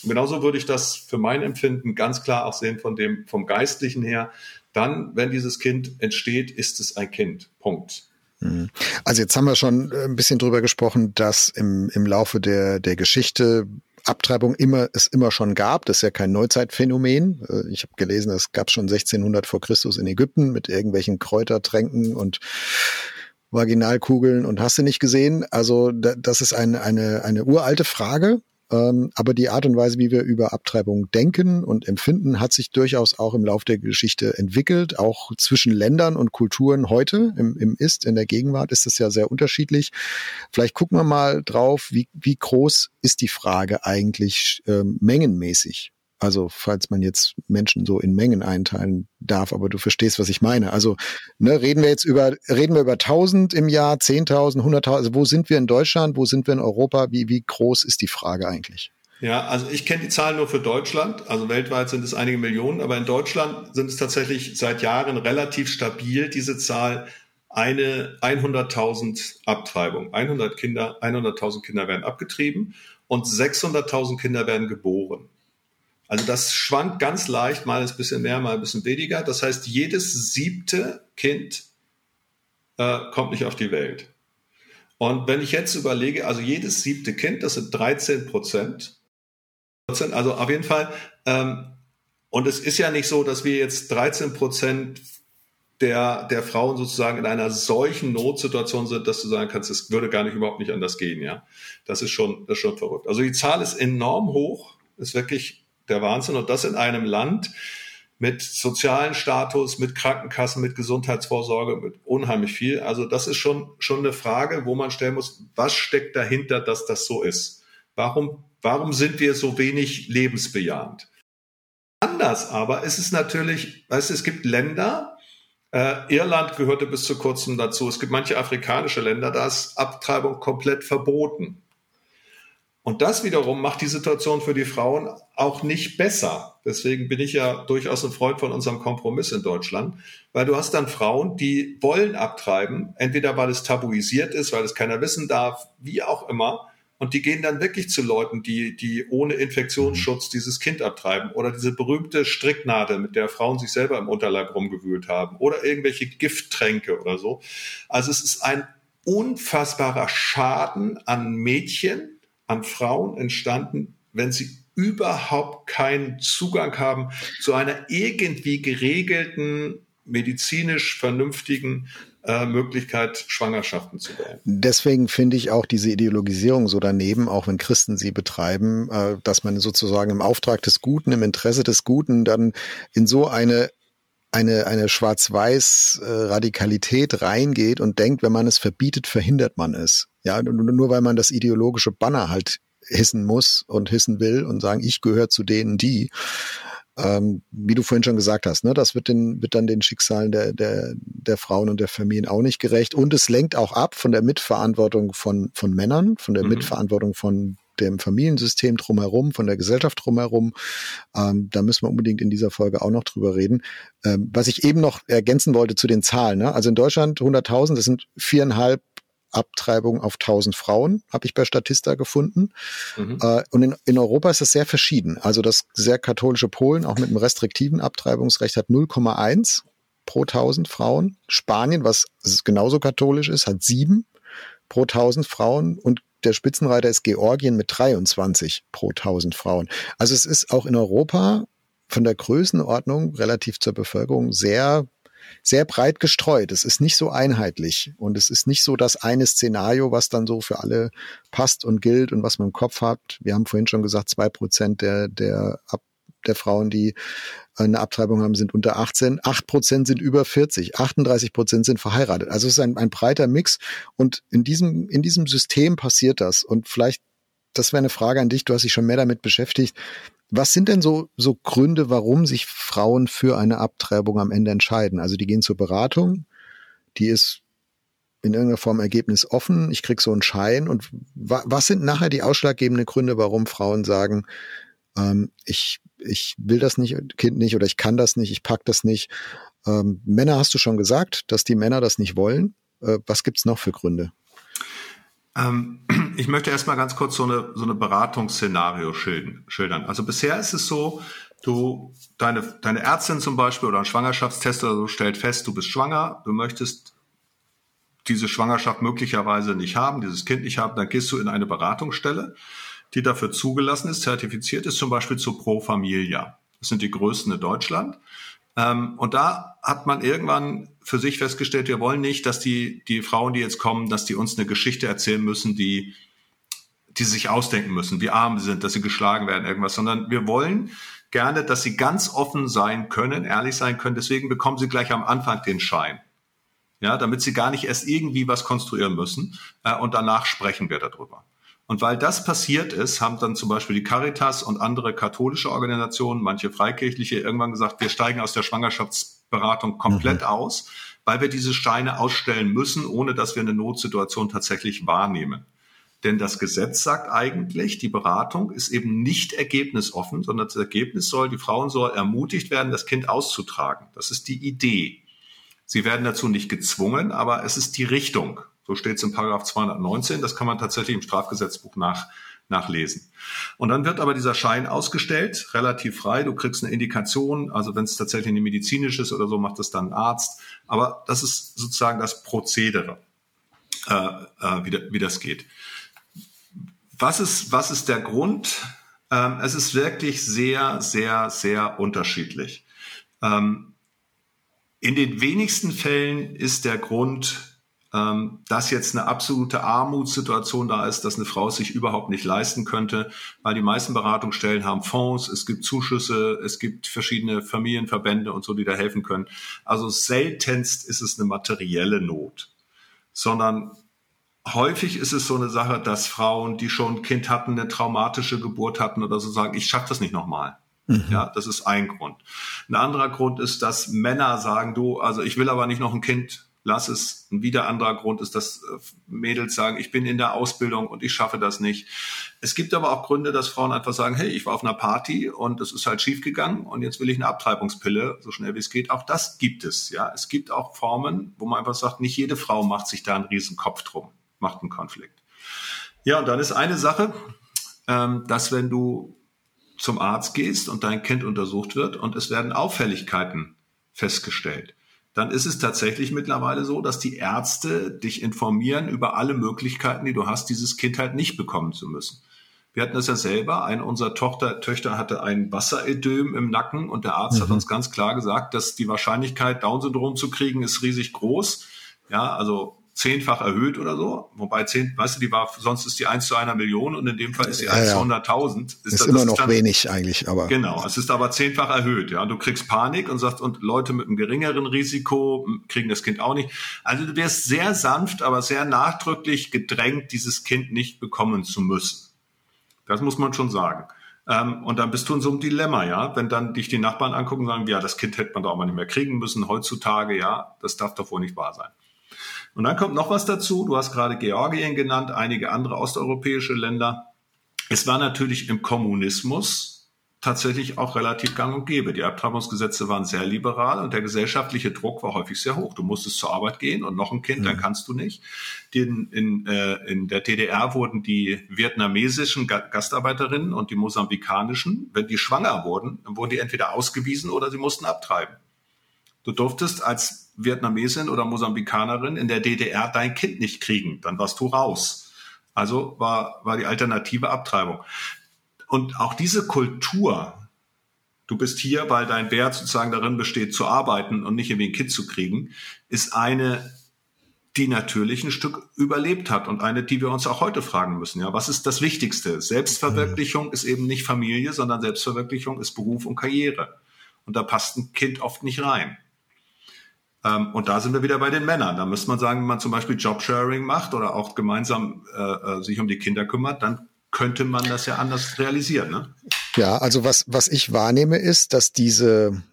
Und genauso würde ich das für mein Empfinden ganz klar auch sehen von dem, vom Geistlichen her. Dann, wenn dieses Kind entsteht, ist es ein Kind. Punkt. Mhm. Also jetzt haben wir schon ein bisschen drüber gesprochen, dass im, im Laufe der, der Geschichte Abtreibung immer es immer schon gab. Das ist ja kein Neuzeitphänomen. Äh, ich habe gelesen, es gab schon 1600 vor Christus in Ägypten mit irgendwelchen Kräutertränken und Vaginalkugeln und hast du nicht gesehen. Also das ist eine, eine, eine uralte Frage. Ähm, aber die Art und Weise, wie wir über Abtreibung denken und empfinden, hat sich durchaus auch im Laufe der Geschichte entwickelt. Auch zwischen Ländern und Kulturen heute im, im Ist, in der Gegenwart ist es ja sehr unterschiedlich. Vielleicht gucken wir mal drauf, wie, wie groß ist die Frage eigentlich ähm, mengenmäßig? Also falls man jetzt Menschen so in Mengen einteilen darf, aber du verstehst, was ich meine. Also ne, reden wir jetzt über reden wir über 1000 im Jahr, 10.000, 100.000. Also wo sind wir in Deutschland? Wo sind wir in Europa? Wie wie groß ist die Frage eigentlich? Ja, also ich kenne die Zahlen nur für Deutschland. Also weltweit sind es einige Millionen, aber in Deutschland sind es tatsächlich seit Jahren relativ stabil diese Zahl eine 100.000 Abtreibung. 100 Kinder, 100.000 Kinder werden abgetrieben und 600.000 Kinder werden geboren. Also das schwankt ganz leicht, mal ein bisschen mehr, mal ein bisschen weniger. Das heißt, jedes siebte Kind äh, kommt nicht auf die Welt. Und wenn ich jetzt überlege, also jedes siebte Kind, das sind 13 Prozent, also auf jeden Fall, ähm, und es ist ja nicht so, dass wir jetzt 13 Prozent der, der Frauen sozusagen in einer solchen Notsituation sind, dass du sagen kannst, es würde gar nicht überhaupt nicht anders gehen, ja. Das ist schon, das ist schon verrückt. Also die Zahl ist enorm hoch, ist wirklich der Wahnsinn. Und das in einem Land mit sozialen Status, mit Krankenkassen, mit Gesundheitsvorsorge, mit unheimlich viel. Also das ist schon, schon eine Frage, wo man stellen muss, was steckt dahinter, dass das so ist? Warum, warum sind wir so wenig lebensbejahend? Anders aber ist es natürlich, weißt du, es gibt Länder, äh, Irland gehörte bis zu kurzem dazu. Es gibt manche afrikanische Länder, da ist Abtreibung komplett verboten. Und das wiederum macht die Situation für die Frauen auch nicht besser. Deswegen bin ich ja durchaus ein Freund von unserem Kompromiss in Deutschland, weil du hast dann Frauen, die wollen abtreiben, entweder weil es tabuisiert ist, weil es keiner wissen darf, wie auch immer. Und die gehen dann wirklich zu Leuten, die, die ohne Infektionsschutz dieses Kind abtreiben oder diese berühmte Stricknadel, mit der Frauen sich selber im Unterleib rumgewühlt haben oder irgendwelche Gifttränke oder so. Also es ist ein unfassbarer Schaden an Mädchen, an Frauen entstanden, wenn sie überhaupt keinen Zugang haben zu einer irgendwie geregelten, medizinisch vernünftigen äh, Möglichkeit, Schwangerschaften zu beenden. Deswegen finde ich auch diese Ideologisierung so daneben, auch wenn Christen sie betreiben, äh, dass man sozusagen im Auftrag des Guten, im Interesse des Guten dann in so eine eine, eine schwarz-weiß äh, Radikalität reingeht und denkt, wenn man es verbietet, verhindert man es. Ja, nur weil man das ideologische Banner halt hissen muss und hissen will und sagen, ich gehöre zu denen, die, ähm, wie du vorhin schon gesagt hast, ne, das wird, den, wird dann den Schicksalen der, der, der Frauen und der Familien auch nicht gerecht. Und es lenkt auch ab von der Mitverantwortung von, von Männern, von der mhm. Mitverantwortung von dem Familiensystem drumherum, von der Gesellschaft drumherum. Ähm, da müssen wir unbedingt in dieser Folge auch noch drüber reden. Ähm, was ich eben noch ergänzen wollte zu den Zahlen. Ne? Also in Deutschland 100.000, das sind viereinhalb Abtreibung auf 1000 Frauen, habe ich bei Statista gefunden. Mhm. Äh, und in, in Europa ist das sehr verschieden. Also das sehr katholische Polen, auch mit einem restriktiven Abtreibungsrecht, hat 0,1 pro 1000 Frauen. Spanien, was genauso katholisch ist, hat 7 pro 1000 Frauen. Und der Spitzenreiter ist Georgien mit 23 pro 1000 Frauen. Also es ist auch in Europa von der Größenordnung relativ zur Bevölkerung sehr sehr breit gestreut. Es ist nicht so einheitlich und es ist nicht so das eine Szenario, was dann so für alle passt und gilt und was man im Kopf hat. Wir haben vorhin schon gesagt, zwei Prozent der, der, der Frauen, die eine Abtreibung haben, sind unter 18. Acht Prozent sind über 40. 38 Prozent sind verheiratet. Also es ist ein, ein breiter Mix und in diesem, in diesem System passiert das. Und vielleicht, das wäre eine Frage an dich, du hast dich schon mehr damit beschäftigt. Was sind denn so, so Gründe, warum sich Frauen für eine Abtreibung am Ende entscheiden? Also die gehen zur Beratung, die ist in irgendeiner Form Ergebnis offen, ich krieg so einen Schein. Und wa was sind nachher die ausschlaggebenden Gründe, warum Frauen sagen, ähm, ich, ich will das nicht, Kind nicht oder ich kann das nicht, ich pack das nicht. Ähm, Männer hast du schon gesagt, dass die Männer das nicht wollen. Äh, was gibt's noch für Gründe? Ähm, ich möchte erstmal ganz kurz so eine, so eine Beratungsszenario schildern. Also bisher ist es so, du, deine, deine Ärztin zum Beispiel oder ein Schwangerschaftstest oder so stellt fest, du bist schwanger, du möchtest diese Schwangerschaft möglicherweise nicht haben, dieses Kind nicht haben, dann gehst du in eine Beratungsstelle, die dafür zugelassen ist, zertifiziert ist, zum Beispiel zu Pro Familia. Das sind die größten in Deutschland. Ähm, und da hat man irgendwann für sich festgestellt, wir wollen nicht, dass die, die Frauen, die jetzt kommen, dass die uns eine Geschichte erzählen müssen, die, die sich ausdenken müssen, wie arm sie sind, dass sie geschlagen werden, irgendwas, sondern wir wollen gerne, dass sie ganz offen sein können, ehrlich sein können. Deswegen bekommen sie gleich am Anfang den Schein. Ja, damit sie gar nicht erst irgendwie was konstruieren müssen. Äh, und danach sprechen wir darüber. Und weil das passiert ist, haben dann zum Beispiel die Caritas und andere katholische Organisationen, manche freikirchliche, irgendwann gesagt, wir steigen aus der Schwangerschaftsberatung komplett mhm. aus, weil wir diese Steine ausstellen müssen, ohne dass wir eine Notsituation tatsächlich wahrnehmen. Denn das Gesetz sagt eigentlich, die Beratung ist eben nicht ergebnisoffen, sondern das Ergebnis soll, die Frauen soll ermutigt werden, das Kind auszutragen. Das ist die Idee. Sie werden dazu nicht gezwungen, aber es ist die Richtung. So steht es in Paragraph 219. Das kann man tatsächlich im Strafgesetzbuch nach, nachlesen. Und dann wird aber dieser Schein ausgestellt, relativ frei. Du kriegst eine Indikation, also wenn es tatsächlich eine medizinische ist oder so, macht das dann ein Arzt. Aber das ist sozusagen das Prozedere, äh, äh, wie, wie das geht. Was ist, was ist der Grund? Ähm, es ist wirklich sehr, sehr, sehr unterschiedlich. Ähm, in den wenigsten Fällen ist der Grund ähm, dass jetzt eine absolute Armutssituation da ist, dass eine Frau sich überhaupt nicht leisten könnte, weil die meisten Beratungsstellen haben Fonds, es gibt Zuschüsse, es gibt verschiedene Familienverbände und so, die da helfen können. Also seltenst ist es eine materielle Not, sondern häufig ist es so eine Sache, dass Frauen, die schon ein Kind hatten, eine traumatische Geburt hatten oder so sagen, ich schaffe das nicht nochmal. Mhm. Ja, das ist ein Grund. Ein anderer Grund ist, dass Männer sagen, du, also ich will aber nicht noch ein Kind lass es. Ein wieder anderer Grund ist, dass äh, Mädels sagen, ich bin in der Ausbildung und ich schaffe das nicht. Es gibt aber auch Gründe, dass Frauen einfach sagen, hey, ich war auf einer Party und es ist halt schiefgegangen und jetzt will ich eine Abtreibungspille, so schnell wie es geht. Auch das gibt es, ja. Es gibt auch Formen, wo man einfach sagt, nicht jede Frau macht sich da einen riesen Kopf drum, macht einen Konflikt. Ja, und dann ist eine Sache, ähm, dass wenn du zum Arzt gehst und dein Kind untersucht wird und es werden Auffälligkeiten festgestellt, dann ist es tatsächlich mittlerweile so, dass die Ärzte dich informieren über alle Möglichkeiten, die du hast, dieses Kind halt nicht bekommen zu müssen. Wir hatten das ja selber. Eine unserer Tochter, Töchter hatte ein Wasserödem im Nacken und der Arzt mhm. hat uns ganz klar gesagt, dass die Wahrscheinlichkeit, Down-Syndrom zu kriegen, ist riesig groß. Ja, also zehnfach erhöht oder so. Wobei zehn, weißt du, die war, sonst ist die eins zu einer Million und in dem Fall ist sie eins ja, zu hunderttausend. Ist, ist das, immer noch dann, wenig eigentlich, aber. Genau, es ist aber zehnfach erhöht, ja. Du kriegst Panik und sagst, und Leute mit einem geringeren Risiko kriegen das Kind auch nicht. Also du wirst sehr sanft, aber sehr nachdrücklich gedrängt, dieses Kind nicht bekommen zu müssen. Das muss man schon sagen. Ähm, und dann bist du in so einem Dilemma, ja. Wenn dann dich die Nachbarn angucken und sagen, ja, das Kind hätte man doch auch mal nicht mehr kriegen müssen heutzutage, ja, das darf doch wohl nicht wahr sein. Und dann kommt noch was dazu. Du hast gerade Georgien genannt, einige andere osteuropäische Länder. Es war natürlich im Kommunismus tatsächlich auch relativ gang und gäbe. Die Abtreibungsgesetze waren sehr liberal und der gesellschaftliche Druck war häufig sehr hoch. Du musstest zur Arbeit gehen und noch ein Kind, mhm. dann kannst du nicht. In, in, äh, in der DDR wurden die vietnamesischen Gastarbeiterinnen und die mosambikanischen, wenn die schwanger wurden, dann wurden die entweder ausgewiesen oder sie mussten abtreiben. Du durftest als Vietnamesin oder Mosambikanerin in der DDR dein Kind nicht kriegen, dann warst du raus. Also war, war die alternative Abtreibung. Und auch diese Kultur, du bist hier, weil dein Wert sozusagen darin besteht, zu arbeiten und nicht irgendwie ein Kind zu kriegen, ist eine, die natürlich ein Stück überlebt hat und eine, die wir uns auch heute fragen müssen. Ja, was ist das Wichtigste? Selbstverwirklichung ist eben nicht Familie, sondern Selbstverwirklichung ist Beruf und Karriere. Und da passt ein Kind oft nicht rein. Ähm, und da sind wir wieder bei den Männern. Da müsste man sagen, wenn man zum Beispiel Jobsharing macht oder auch gemeinsam äh, äh, sich um die Kinder kümmert, dann könnte man das ja anders realisieren. Ne? Ja, also was, was ich wahrnehme, ist, dass diese,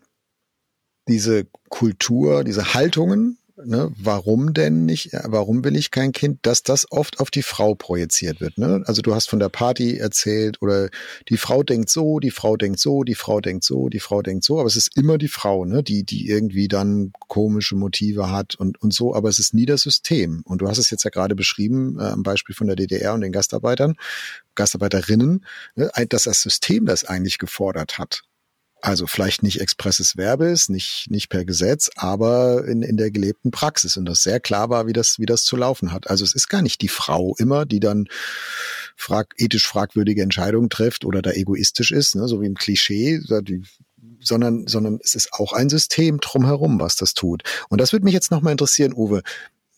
diese Kultur, diese Haltungen, ne, warum denn nicht, warum will ich kein Kind, dass das oft auf die Frau projiziert wird. Ne? Also du hast von der Party erzählt oder die Frau denkt so, die Frau denkt so, die Frau denkt so, die Frau denkt so, aber es ist immer die Frau, ne, die, die irgendwie dann komische Motive hat und, und so, aber es ist nie das System. Und du hast es jetzt ja gerade beschrieben, äh, am Beispiel von der DDR und den Gastarbeitern, Gastarbeiterinnen, ne, dass das System das eigentlich gefordert hat. Also vielleicht nicht expresses Verbes, nicht, nicht per Gesetz, aber in, in der gelebten Praxis und das sehr klar war, wie das, wie das zu laufen hat. Also es ist gar nicht die Frau immer, die dann frag, ethisch fragwürdige Entscheidungen trifft oder da egoistisch ist, ne, so wie im Klischee, die, sondern, sondern es ist auch ein System drumherum, was das tut. Und das würde mich jetzt nochmal interessieren, Uwe.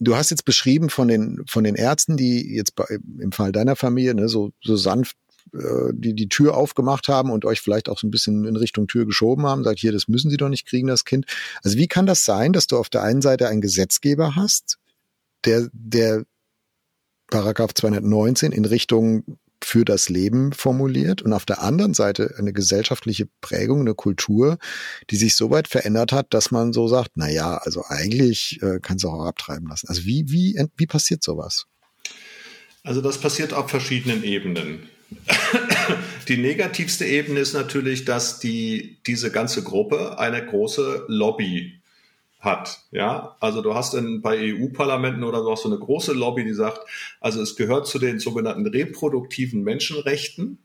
Du hast jetzt beschrieben von den, von den Ärzten, die jetzt bei, im Fall deiner Familie ne, so, so sanft äh, die die Tür aufgemacht haben und euch vielleicht auch so ein bisschen in Richtung Tür geschoben haben, sagt hier, das müssen Sie doch nicht kriegen, das Kind. Also wie kann das sein, dass du auf der einen Seite einen Gesetzgeber hast, der, der Paragraph 219 in Richtung für das Leben formuliert und auf der anderen Seite eine gesellschaftliche Prägung, eine Kultur, die sich so weit verändert hat, dass man so sagt, na ja, also eigentlich äh, kannst du auch abtreiben lassen. Also wie, wie, wie passiert sowas? Also das passiert auf verschiedenen Ebenen. Die negativste Ebene ist natürlich, dass die, diese ganze Gruppe eine große Lobby hat. Ja, also du hast in, bei EU-Parlamenten oder so auch so eine große Lobby, die sagt, also es gehört zu den sogenannten reproduktiven Menschenrechten,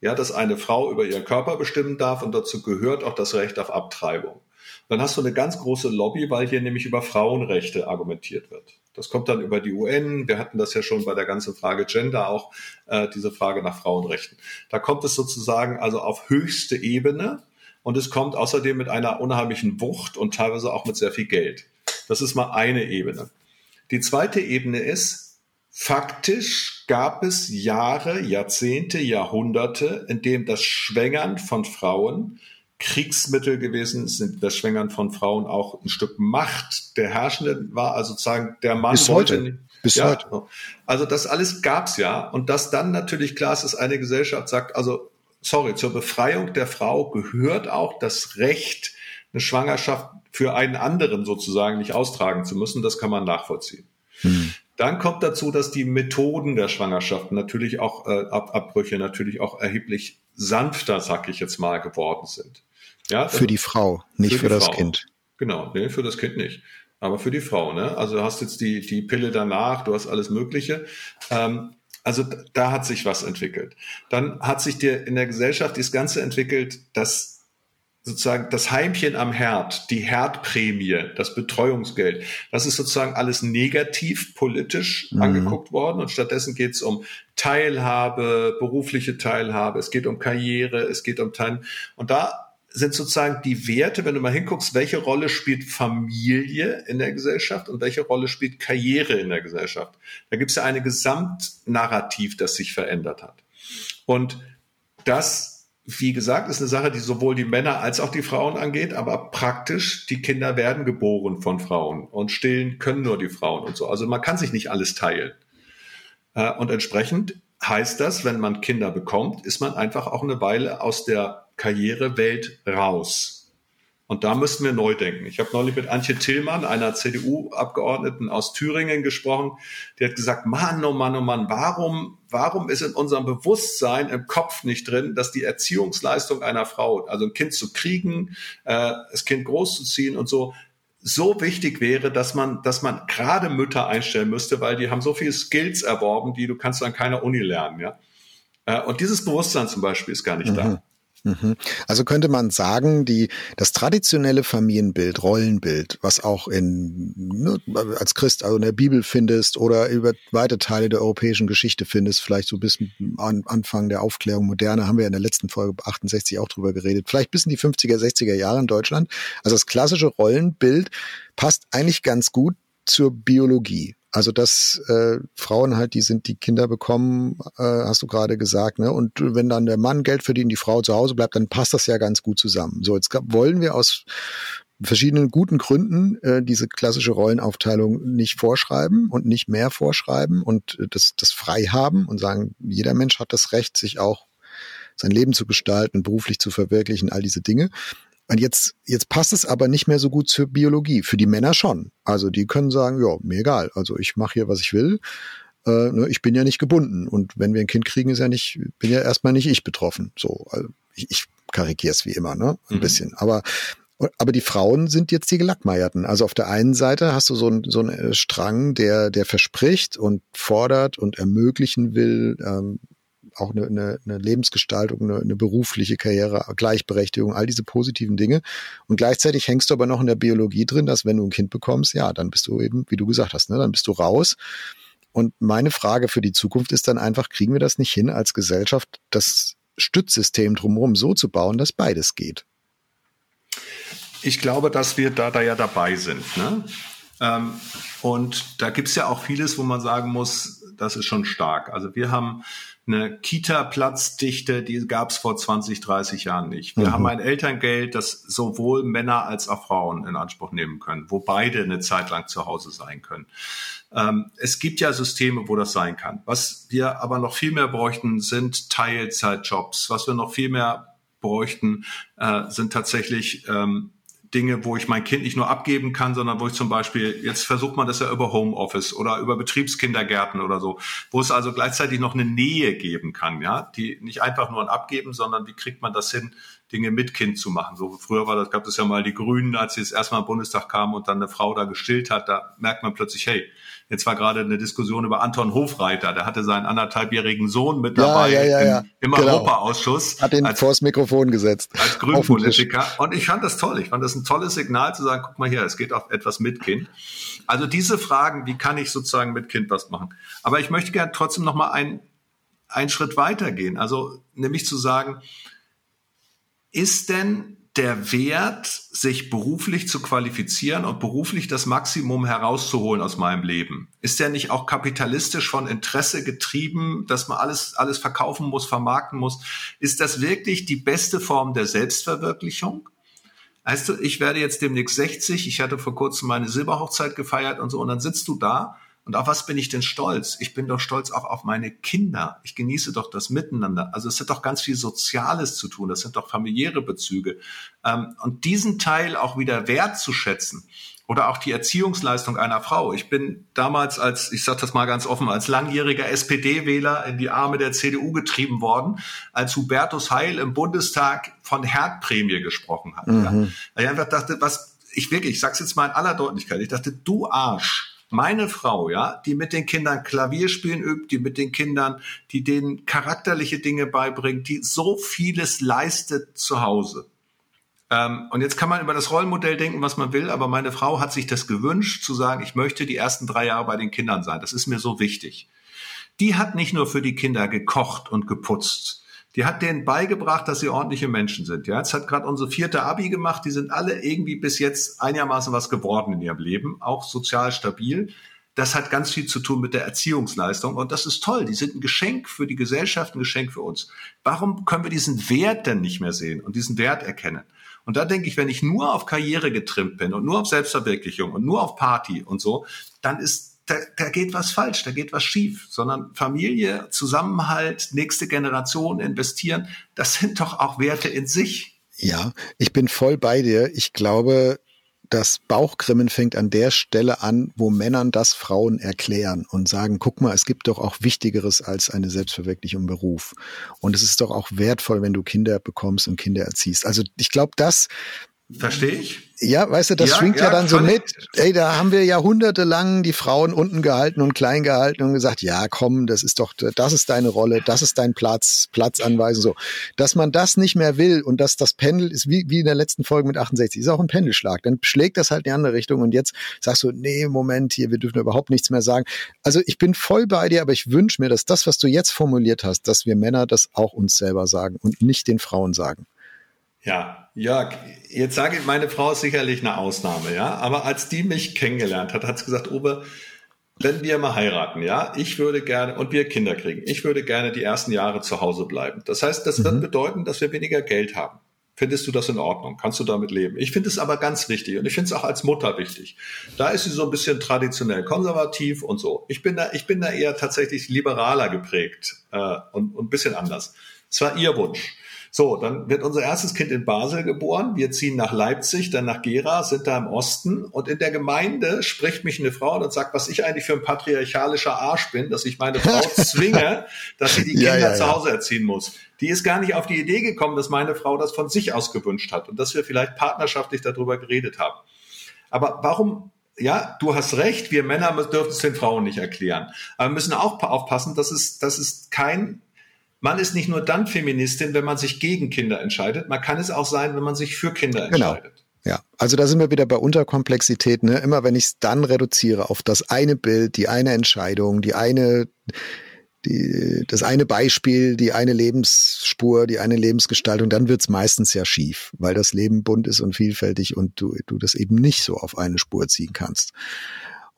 ja, dass eine Frau über ihren Körper bestimmen darf und dazu gehört auch das Recht auf Abtreibung. Dann hast du eine ganz große Lobby, weil hier nämlich über Frauenrechte argumentiert wird. Das kommt dann über die UN. Wir hatten das ja schon bei der ganzen Frage Gender auch, äh, diese Frage nach Frauenrechten. Da kommt es sozusagen also auf höchste Ebene und es kommt außerdem mit einer unheimlichen Wucht und teilweise auch mit sehr viel Geld. Das ist mal eine Ebene. Die zweite Ebene ist, faktisch gab es Jahre, Jahrzehnte, Jahrhunderte, in dem das Schwängern von Frauen Kriegsmittel gewesen sind das Schwängern von Frauen auch ein Stück Macht der Herrschenden war, also sozusagen der Mann Bis wollte. Heute. Bis ja, heute. Also das alles gab's ja. Und dass dann natürlich klar ist, dass eine Gesellschaft sagt, also sorry, zur Befreiung der Frau gehört auch das Recht, eine Schwangerschaft für einen anderen sozusagen nicht austragen zu müssen. Das kann man nachvollziehen. Hm. Dann kommt dazu, dass die Methoden der Schwangerschaft natürlich auch äh, Ab Abbrüche natürlich auch erheblich sanfter, sag ich jetzt mal, geworden sind. Ja, für die Frau, nicht für, für das Frau. Kind. Genau, nee, für das Kind nicht. Aber für die Frau, ne? Also du hast jetzt die, die Pille danach, du hast alles Mögliche. Ähm, also da hat sich was entwickelt. Dann hat sich dir in der Gesellschaft das Ganze entwickelt, dass sozusagen das Heimchen am Herd, die Herdprämie, das Betreuungsgeld, das ist sozusagen alles negativ politisch mhm. angeguckt worden und stattdessen geht es um Teilhabe, berufliche Teilhabe, es geht um Karriere, es geht um Teilen und da sind sozusagen die Werte, wenn du mal hinguckst, welche Rolle spielt Familie in der Gesellschaft und welche Rolle spielt Karriere in der Gesellschaft. Da gibt es ja eine Gesamtnarrativ, das sich verändert hat. Und das wie gesagt, ist eine Sache, die sowohl die Männer als auch die Frauen angeht, aber praktisch, die Kinder werden geboren von Frauen und stillen können nur die Frauen und so. Also man kann sich nicht alles teilen. Äh, und entsprechend heißt das, wenn man Kinder bekommt, ist man einfach auch eine Weile aus der Karrierewelt raus. Und da müssten wir neu denken. Ich habe neulich mit Antje Tillmann, einer CDU-Abgeordneten aus Thüringen, gesprochen. Die hat gesagt, Mann, oh Mann, oh Mann, warum, warum ist in unserem Bewusstsein im Kopf nicht drin, dass die Erziehungsleistung einer Frau, also ein Kind zu kriegen, äh, das Kind großzuziehen und so, so wichtig wäre, dass man, dass man gerade Mütter einstellen müsste, weil die haben so viele Skills erworben, die du kannst an keiner Uni lernen, ja. Äh, und dieses Bewusstsein zum Beispiel ist gar nicht mhm. da. Mhm. Also könnte man sagen, die, das traditionelle Familienbild, Rollenbild, was auch in, ne, als Christ, also in der Bibel findest oder über weite Teile der europäischen Geschichte findest, vielleicht so bis an Anfang der Aufklärung moderne, haben wir in der letzten Folge 68 auch drüber geredet, vielleicht bis in die 50er, 60er Jahre in Deutschland. Also das klassische Rollenbild passt eigentlich ganz gut zur Biologie. Also dass äh, Frauen halt, die sind, die Kinder bekommen, äh, hast du gerade gesagt, ne? Und wenn dann der Mann Geld verdient, die Frau zu Hause bleibt, dann passt das ja ganz gut zusammen. So, jetzt wollen wir aus verschiedenen guten Gründen äh, diese klassische Rollenaufteilung nicht vorschreiben und nicht mehr vorschreiben und äh, das, das frei haben und sagen, jeder Mensch hat das Recht, sich auch sein Leben zu gestalten, beruflich zu verwirklichen, all diese Dinge. Und jetzt, jetzt passt es aber nicht mehr so gut zur Biologie. Für die Männer schon. Also die können sagen, ja, mir egal. Also ich mache hier, was ich will. Äh, ne, ich bin ja nicht gebunden. Und wenn wir ein Kind kriegen, ist ja nicht, bin ja erstmal nicht ich betroffen. So, also ich, ich karikiere es wie immer, ne? Ein mhm. bisschen. Aber aber die Frauen sind jetzt die Gelackmeierten. Also auf der einen Seite hast du so, ein, so einen Strang, der, der verspricht und fordert und ermöglichen will, ähm, auch eine, eine, eine Lebensgestaltung, eine, eine berufliche Karriere, Gleichberechtigung, all diese positiven Dinge. Und gleichzeitig hängst du aber noch in der Biologie drin, dass wenn du ein Kind bekommst, ja, dann bist du eben, wie du gesagt hast, ne, dann bist du raus. Und meine Frage für die Zukunft ist dann einfach, kriegen wir das nicht hin, als Gesellschaft das Stützsystem drumherum so zu bauen, dass beides geht? Ich glaube, dass wir da, da ja dabei sind. Ne? Ähm, und da gibt's ja auch vieles, wo man sagen muss, das ist schon stark. Also wir haben eine Kita-Platzdichte, die gab es vor 20, 30 Jahren nicht. Wir mhm. haben ein Elterngeld, das sowohl Männer als auch Frauen in Anspruch nehmen können, wo beide eine Zeit lang zu Hause sein können. Ähm, es gibt ja Systeme, wo das sein kann. Was wir aber noch viel mehr bräuchten, sind Teilzeitjobs. Was wir noch viel mehr bräuchten, äh, sind tatsächlich ähm, Dinge, wo ich mein Kind nicht nur abgeben kann, sondern wo ich zum Beispiel, jetzt versucht man das ja über Homeoffice oder über Betriebskindergärten oder so, wo es also gleichzeitig noch eine Nähe geben kann, ja, die nicht einfach nur ein Abgeben, sondern wie kriegt man das hin, Dinge mit Kind zu machen. So früher war das, gab es ja mal die Grünen, als sie das erstmal im Bundestag kamen und dann eine Frau da gestillt hat, da merkt man plötzlich, hey, Jetzt war gerade eine Diskussion über Anton Hofreiter. Der hatte seinen anderthalbjährigen Sohn mit dabei ja, ja, ja, im, im genau. Europaausschuss. Hat ihn als, vors Mikrofon gesetzt. Als Grünpolitiker. Und ich fand das toll. Ich fand das ein tolles Signal zu sagen, guck mal hier, es geht auch etwas mit Kind. Also diese Fragen, wie kann ich sozusagen mit Kind was machen? Aber ich möchte gerne trotzdem noch mal einen, einen Schritt weitergehen. Also nämlich zu sagen, ist denn der Wert, sich beruflich zu qualifizieren und beruflich das Maximum herauszuholen aus meinem Leben? Ist der nicht auch kapitalistisch von Interesse getrieben, dass man alles, alles verkaufen muss, vermarkten muss? Ist das wirklich die beste Form der Selbstverwirklichung? Weißt du, ich werde jetzt demnächst 60, ich hatte vor kurzem meine Silberhochzeit gefeiert und so, und dann sitzt du da und auf was bin ich denn stolz? Ich bin doch stolz auch auf meine Kinder. Ich genieße doch das Miteinander. Also es hat doch ganz viel Soziales zu tun. Das sind doch familiäre Bezüge. Ähm, und diesen Teil auch wieder wertzuschätzen oder auch die Erziehungsleistung einer Frau. Ich bin damals als, ich sage das mal ganz offen, als langjähriger SPD-Wähler in die Arme der CDU getrieben worden, als Hubertus Heil im Bundestag von Herdprämie gesprochen hat. Mhm. Ja. Ich einfach dachte, was, ich wirklich, ich sag's jetzt mal in aller Deutlichkeit, ich dachte, du Arsch, meine Frau, ja, die mit den Kindern Klavierspielen übt, die mit den Kindern, die denen charakterliche Dinge beibringt, die so vieles leistet zu Hause. Ähm, und jetzt kann man über das Rollenmodell denken, was man will, aber meine Frau hat sich das gewünscht, zu sagen, ich möchte die ersten drei Jahre bei den Kindern sein. Das ist mir so wichtig. Die hat nicht nur für die Kinder gekocht und geputzt. Die hat denen beigebracht, dass sie ordentliche Menschen sind. Ja, jetzt hat gerade unsere vierte Abi gemacht. Die sind alle irgendwie bis jetzt einigermaßen was geworden in ihrem Leben, auch sozial stabil. Das hat ganz viel zu tun mit der Erziehungsleistung und das ist toll. Die sind ein Geschenk für die Gesellschaft, ein Geschenk für uns. Warum können wir diesen Wert denn nicht mehr sehen und diesen Wert erkennen? Und da denke ich, wenn ich nur auf Karriere getrimmt bin und nur auf Selbstverwirklichung und nur auf Party und so, dann ist da, da geht was falsch, da geht was schief, sondern Familie, Zusammenhalt, nächste Generation investieren, das sind doch auch Werte in sich. Ja, ich bin voll bei dir. Ich glaube, das Bauchgrimmen fängt an der Stelle an, wo Männern das Frauen erklären und sagen, guck mal, es gibt doch auch Wichtigeres als eine Selbstverwirklichung im Beruf. Und es ist doch auch wertvoll, wenn du Kinder bekommst und Kinder erziehst. Also ich glaube, das, Verstehe ich. Ja, weißt du, das ja, schwingt ja, ja dann so mit. Ey, da haben wir jahrhundertelang die Frauen unten gehalten und klein gehalten und gesagt, ja, komm, das ist doch, das ist deine Rolle, das ist dein Platz, Platzanweisung, so. Dass man das nicht mehr will und dass das Pendel ist wie, wie in der letzten Folge mit 68, ist auch ein Pendelschlag. Dann schlägt das halt in die andere Richtung und jetzt sagst du, nee, Moment, hier, wir dürfen überhaupt nichts mehr sagen. Also ich bin voll bei dir, aber ich wünsche mir, dass das, was du jetzt formuliert hast, dass wir Männer das auch uns selber sagen und nicht den Frauen sagen. Ja, Jörg, jetzt sage ich, meine Frau ist sicherlich eine Ausnahme, ja. Aber als die mich kennengelernt hat, hat sie gesagt, Uwe, wenn wir mal heiraten, ja, ich würde gerne, und wir Kinder kriegen, ich würde gerne die ersten Jahre zu Hause bleiben. Das heißt, das mhm. wird bedeuten, dass wir weniger Geld haben. Findest du das in Ordnung? Kannst du damit leben? Ich finde es aber ganz wichtig und ich finde es auch als Mutter wichtig. Da ist sie so ein bisschen traditionell konservativ und so. Ich bin da, ich bin da eher tatsächlich liberaler geprägt äh, und, und ein bisschen anders. Es war ihr Wunsch. So, dann wird unser erstes Kind in Basel geboren. Wir ziehen nach Leipzig, dann nach Gera, sind da im Osten. Und in der Gemeinde spricht mich eine Frau und sagt, was ich eigentlich für ein patriarchalischer Arsch bin, dass ich meine Frau zwinge, dass sie die Kinder ja, ja, ja. zu Hause erziehen muss. Die ist gar nicht auf die Idee gekommen, dass meine Frau das von sich aus gewünscht hat und dass wir vielleicht partnerschaftlich darüber geredet haben. Aber warum ja, du hast recht, wir Männer dürfen es den Frauen nicht erklären. Aber wir müssen auch aufpassen, dass es, dass es kein man ist nicht nur dann Feministin, wenn man sich gegen Kinder entscheidet, man kann es auch sein, wenn man sich für Kinder genau. entscheidet. Genau. Ja, also da sind wir wieder bei Unterkomplexität. Ne? Immer wenn ich es dann reduziere auf das eine Bild, die eine Entscheidung, die eine, die, das eine Beispiel, die eine Lebensspur, die eine Lebensgestaltung, dann wird's meistens ja schief, weil das Leben bunt ist und vielfältig und du, du das eben nicht so auf eine Spur ziehen kannst.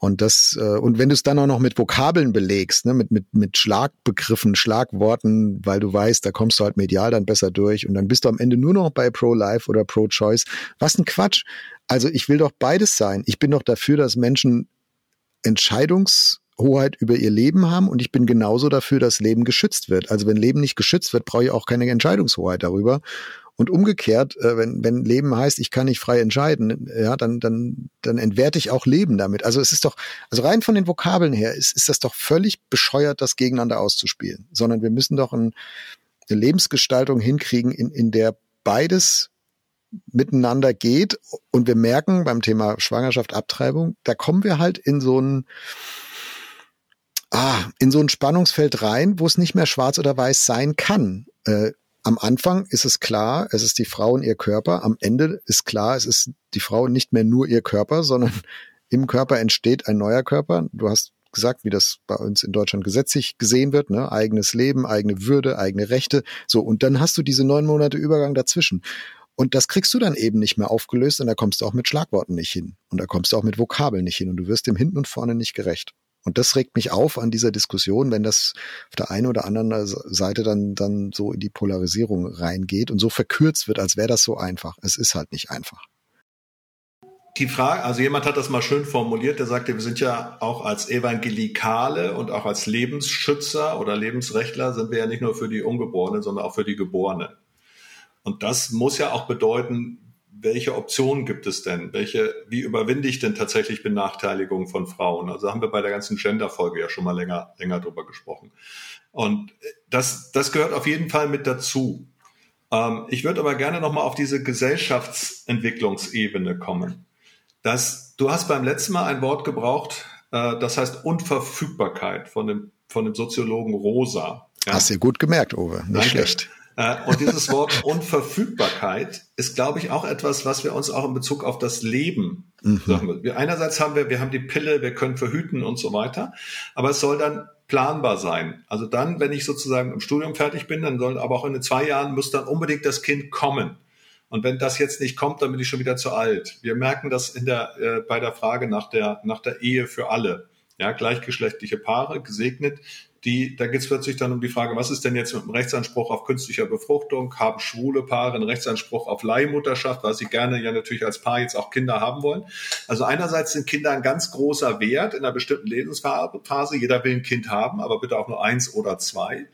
Und das, äh, und wenn du es dann auch noch mit Vokabeln belegst, ne, mit, mit, mit Schlagbegriffen, Schlagworten, weil du weißt, da kommst du halt medial dann besser durch und dann bist du am Ende nur noch bei Pro-Life oder Pro-Choice. Was ein Quatsch. Also ich will doch beides sein. Ich bin doch dafür, dass Menschen Entscheidungshoheit über ihr Leben haben und ich bin genauso dafür, dass Leben geschützt wird. Also wenn Leben nicht geschützt wird, brauche ich auch keine Entscheidungshoheit darüber. Und umgekehrt, äh, wenn, wenn Leben heißt, ich kann nicht frei entscheiden, ja, dann, dann, dann entwerte ich auch Leben damit. Also es ist doch, also rein von den Vokabeln her ist, ist das doch völlig bescheuert, das gegeneinander auszuspielen. Sondern wir müssen doch ein, eine Lebensgestaltung hinkriegen, in, in der beides miteinander geht. Und wir merken beim Thema Schwangerschaft, Abtreibung, da kommen wir halt in so ein, ah, in so ein Spannungsfeld rein, wo es nicht mehr schwarz oder weiß sein kann. Äh, am Anfang ist es klar, es ist die Frau und ihr Körper. Am Ende ist klar, es ist die Frau nicht mehr nur ihr Körper, sondern im Körper entsteht ein neuer Körper. Du hast gesagt, wie das bei uns in Deutschland gesetzlich gesehen wird, ne? eigenes Leben, eigene Würde, eigene Rechte. So, und dann hast du diese neun Monate Übergang dazwischen. Und das kriegst du dann eben nicht mehr aufgelöst und da kommst du auch mit Schlagworten nicht hin. Und da kommst du auch mit Vokabeln nicht hin und du wirst dem hinten und vorne nicht gerecht. Und das regt mich auf an dieser Diskussion, wenn das auf der einen oder anderen Seite dann, dann so in die Polarisierung reingeht und so verkürzt wird, als wäre das so einfach. Es ist halt nicht einfach. Die Frage, also jemand hat das mal schön formuliert, der sagte, wir sind ja auch als Evangelikale und auch als Lebensschützer oder Lebensrechtler sind wir ja nicht nur für die Ungeborenen, sondern auch für die Geborenen. Und das muss ja auch bedeuten, welche Optionen gibt es denn? Welche, wie überwinde ich denn tatsächlich Benachteiligung von Frauen? Also haben wir bei der ganzen Gender-Folge ja schon mal länger, länger drüber gesprochen. Und das, das gehört auf jeden Fall mit dazu. Ähm, ich würde aber gerne nochmal auf diese Gesellschaftsentwicklungsebene kommen. Das, du hast beim letzten Mal ein Wort gebraucht, äh, das heißt Unverfügbarkeit von dem, von dem Soziologen Rosa. Ja? Hast du gut gemerkt, Uwe. Nicht Danke. schlecht. Äh, und dieses Wort Unverfügbarkeit ist, glaube ich, auch etwas, was wir uns auch in Bezug auf das Leben mhm. sagen wir. Einerseits haben wir, wir haben die Pille, wir können verhüten und so weiter, aber es soll dann planbar sein. Also dann, wenn ich sozusagen im Studium fertig bin, dann soll aber auch in zwei Jahren muss dann unbedingt das Kind kommen. Und wenn das jetzt nicht kommt, dann bin ich schon wieder zu alt. Wir merken das in der, äh, bei der Frage nach der, nach der Ehe für alle. Ja, gleichgeschlechtliche Paare, gesegnet, die, da geht es plötzlich dann um die Frage, was ist denn jetzt mit dem Rechtsanspruch auf künstlicher Befruchtung? Haben schwule Paare einen Rechtsanspruch auf Leihmutterschaft, weil sie gerne ja natürlich als Paar jetzt auch Kinder haben wollen? Also einerseits sind Kinder ein ganz großer Wert in einer bestimmten Lebensphase. Jeder will ein Kind haben, aber bitte auch nur eins oder zwei.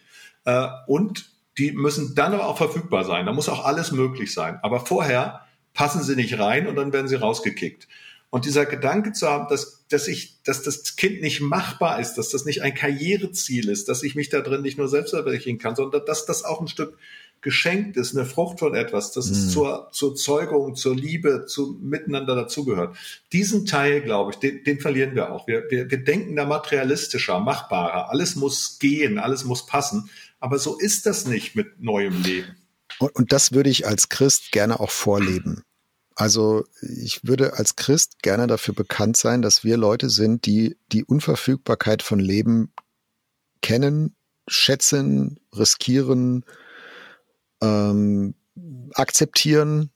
Äh, und die müssen dann aber auch verfügbar sein. Da muss auch alles möglich sein. Aber vorher passen sie nicht rein und dann werden sie rausgekickt. Und dieser Gedanke zu haben, dass, dass ich, dass das Kind nicht machbar ist, dass das nicht ein Karriereziel ist, dass ich mich da drin nicht nur selbst verwirklichen kann, sondern dass das auch ein Stück geschenkt ist, eine Frucht von etwas, dass mhm. es zur, zur Zeugung, zur Liebe, zu Miteinander dazugehört. Diesen Teil, glaube ich, den, den verlieren wir auch. Wir, wir, wir denken da materialistischer, machbarer. Alles muss gehen, alles muss passen. Aber so ist das nicht mit neuem Leben. Und, und das würde ich als Christ gerne auch vorleben. Also ich würde als Christ gerne dafür bekannt sein, dass wir Leute sind, die die Unverfügbarkeit von Leben kennen, schätzen, riskieren, ähm, akzeptieren,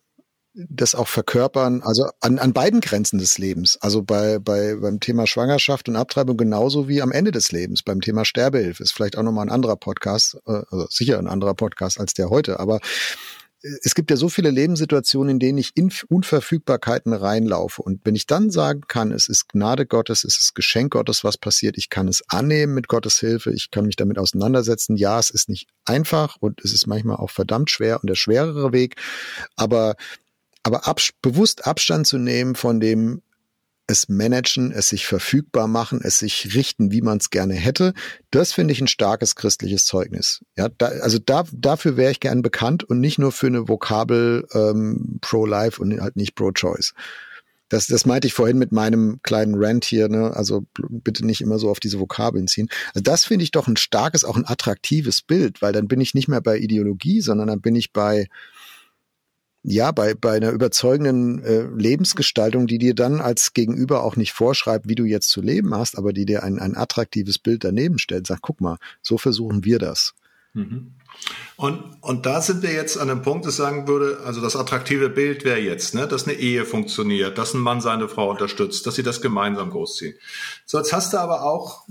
das auch verkörpern, also an, an beiden Grenzen des Lebens. Also bei, bei, beim Thema Schwangerschaft und Abtreibung genauso wie am Ende des Lebens. Beim Thema Sterbehilfe ist vielleicht auch nochmal ein anderer Podcast, äh, also sicher ein anderer Podcast als der heute, aber es gibt ja so viele Lebenssituationen, in denen ich in Unverfügbarkeiten reinlaufe. Und wenn ich dann sagen kann, es ist Gnade Gottes, es ist Geschenk Gottes, was passiert, ich kann es annehmen mit Gottes Hilfe, ich kann mich damit auseinandersetzen. Ja, es ist nicht einfach und es ist manchmal auch verdammt schwer und der schwerere Weg. Aber, aber ab, bewusst Abstand zu nehmen von dem, es managen, es sich verfügbar machen, es sich richten, wie man es gerne hätte. Das finde ich ein starkes christliches Zeugnis. Ja, da, also da, dafür wäre ich gern bekannt und nicht nur für eine Vokabel ähm, pro-life und halt nicht pro-choice. Das, das meinte ich vorhin mit meinem kleinen Rant hier, ne? Also bitte nicht immer so auf diese Vokabeln ziehen. Also das finde ich doch ein starkes, auch ein attraktives Bild, weil dann bin ich nicht mehr bei Ideologie, sondern dann bin ich bei ja, bei, bei einer überzeugenden äh, Lebensgestaltung, die dir dann als Gegenüber auch nicht vorschreibt, wie du jetzt zu leben hast, aber die dir ein, ein attraktives Bild daneben stellt, sagt, guck mal, so versuchen wir das. Mhm. Und, und da sind wir jetzt an einem Punkt, das sagen würde, also das attraktive Bild wäre jetzt, ne, dass eine Ehe funktioniert, dass ein Mann seine Frau unterstützt, dass sie das gemeinsam großziehen. So, jetzt hast du aber auch,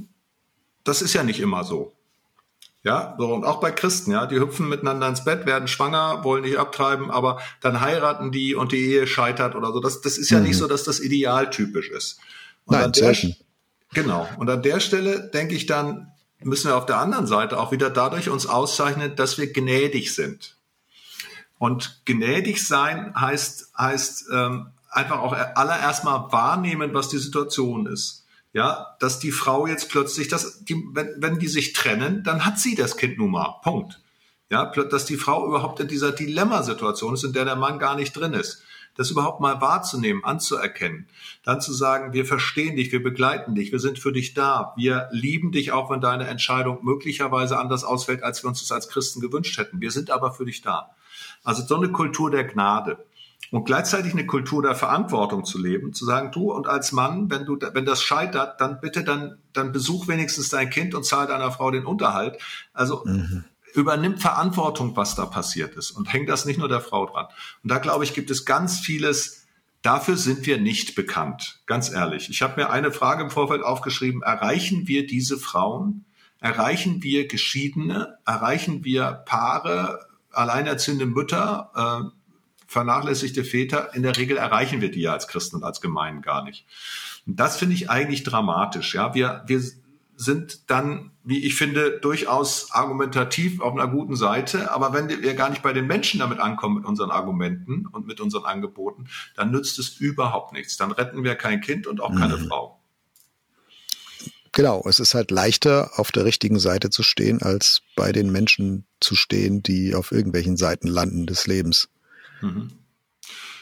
das ist ja nicht immer so. Ja, so und auch bei Christen, ja, die hüpfen miteinander ins Bett, werden schwanger, wollen nicht abtreiben, aber dann heiraten die und die Ehe scheitert oder so. Das, das ist ja mhm. nicht so, dass das idealtypisch ist. Und Nein, selten. Genau. Und an der Stelle denke ich dann, müssen wir auf der anderen Seite auch wieder dadurch uns auszeichnen, dass wir gnädig sind. Und gnädig sein heißt, heißt ähm, einfach auch allererst mal wahrnehmen, was die Situation ist ja, dass die Frau jetzt plötzlich, dass die, wenn, wenn die sich trennen, dann hat sie das Kind nun mal. Punkt. Ja, dass die Frau überhaupt in dieser Dilemmasituation ist, in der der Mann gar nicht drin ist. Das überhaupt mal wahrzunehmen, anzuerkennen. Dann zu sagen, wir verstehen dich, wir begleiten dich, wir sind für dich da, wir lieben dich auch, wenn deine Entscheidung möglicherweise anders ausfällt, als wir uns das als Christen gewünscht hätten. Wir sind aber für dich da. Also so eine Kultur der Gnade und gleichzeitig eine Kultur der Verantwortung zu leben, zu sagen, du und als Mann, wenn du, wenn das scheitert, dann bitte dann, dann besuch wenigstens dein Kind und zahl deiner Frau den Unterhalt. Also mhm. übernimm Verantwortung, was da passiert ist und hängt das nicht nur der Frau dran. Und da glaube ich, gibt es ganz vieles, dafür sind wir nicht bekannt. Ganz ehrlich. Ich habe mir eine Frage im Vorfeld aufgeschrieben, erreichen wir diese Frauen? Erreichen wir Geschiedene? Erreichen wir Paare, alleinerziehende Mütter? Vernachlässigte Väter, in der Regel erreichen wir die ja als Christen und als Gemeinden gar nicht. Und das finde ich eigentlich dramatisch. Ja, wir, wir sind dann, wie ich finde, durchaus argumentativ auf einer guten Seite. Aber wenn wir gar nicht bei den Menschen damit ankommen mit unseren Argumenten und mit unseren Angeboten, dann nützt es überhaupt nichts. Dann retten wir kein Kind und auch keine mhm. Frau. Genau, es ist halt leichter, auf der richtigen Seite zu stehen, als bei den Menschen zu stehen, die auf irgendwelchen Seiten landen des Lebens. Mhm.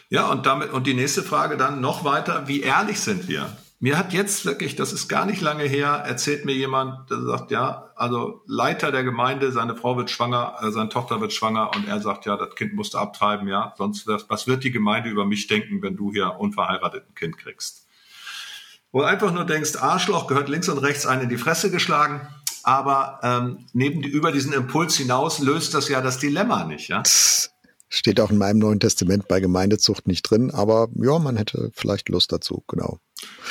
Ja, und damit, und die nächste Frage dann noch weiter, wie ehrlich sind wir? Mir hat jetzt wirklich, das ist gar nicht lange her, erzählt mir jemand, der sagt, ja, also Leiter der Gemeinde, seine Frau wird schwanger, äh, seine Tochter wird schwanger und er sagt, ja, das Kind musste abtreiben, ja, sonst, was wird die Gemeinde über mich denken, wenn du hier unverheiratet ein Kind kriegst? Wo du einfach nur denkst, Arschloch gehört links und rechts einen in die Fresse geschlagen, aber ähm, neben über diesen Impuls hinaus löst das ja das Dilemma nicht, ja. Steht auch in meinem Neuen Testament bei Gemeindezucht nicht drin, aber ja, man hätte vielleicht Lust dazu, genau.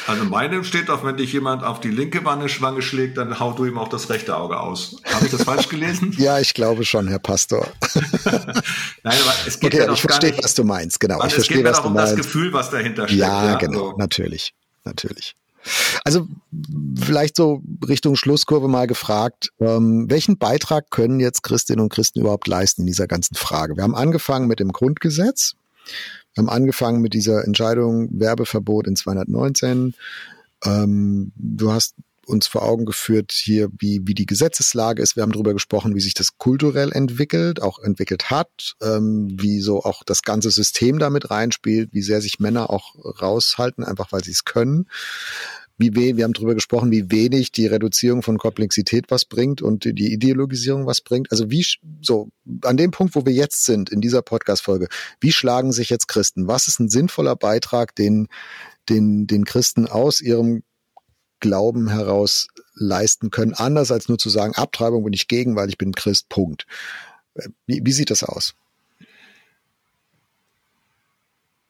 Also meine steht auch, wenn dich jemand auf die linke Wange schlägt, dann haut du ihm auch das rechte Auge aus. Habe ich das falsch gelesen? ja, ich glaube schon, Herr Pastor. Nein, aber es geht okay, ja ich verstehe, was du meinst, genau. Ich es verstehe, geht was um das Gefühl, was dahinter steckt. Ja, ja genau, so. natürlich, natürlich. Also vielleicht so Richtung Schlusskurve mal gefragt, ähm, welchen Beitrag können jetzt Christinnen und Christen überhaupt leisten in dieser ganzen Frage? Wir haben angefangen mit dem Grundgesetz. Wir haben angefangen mit dieser Entscheidung Werbeverbot in 219. Ähm, du hast uns vor Augen geführt hier, wie, wie die Gesetzeslage ist. Wir haben darüber gesprochen, wie sich das kulturell entwickelt, auch entwickelt hat, ähm, wie so auch das ganze System damit reinspielt, wie sehr sich Männer auch raushalten, einfach weil sie es können wie we wir haben darüber gesprochen, wie wenig die Reduzierung von Komplexität was bringt und die Ideologisierung was bringt. Also wie so an dem Punkt, wo wir jetzt sind in dieser Podcast-Folge, wie schlagen sich jetzt Christen? Was ist ein sinnvoller Beitrag, den den den Christen aus ihrem Glauben heraus leisten können, anders als nur zu sagen, Abtreibung bin ich gegen, weil ich bin Christ. Punkt. Wie, wie sieht das aus?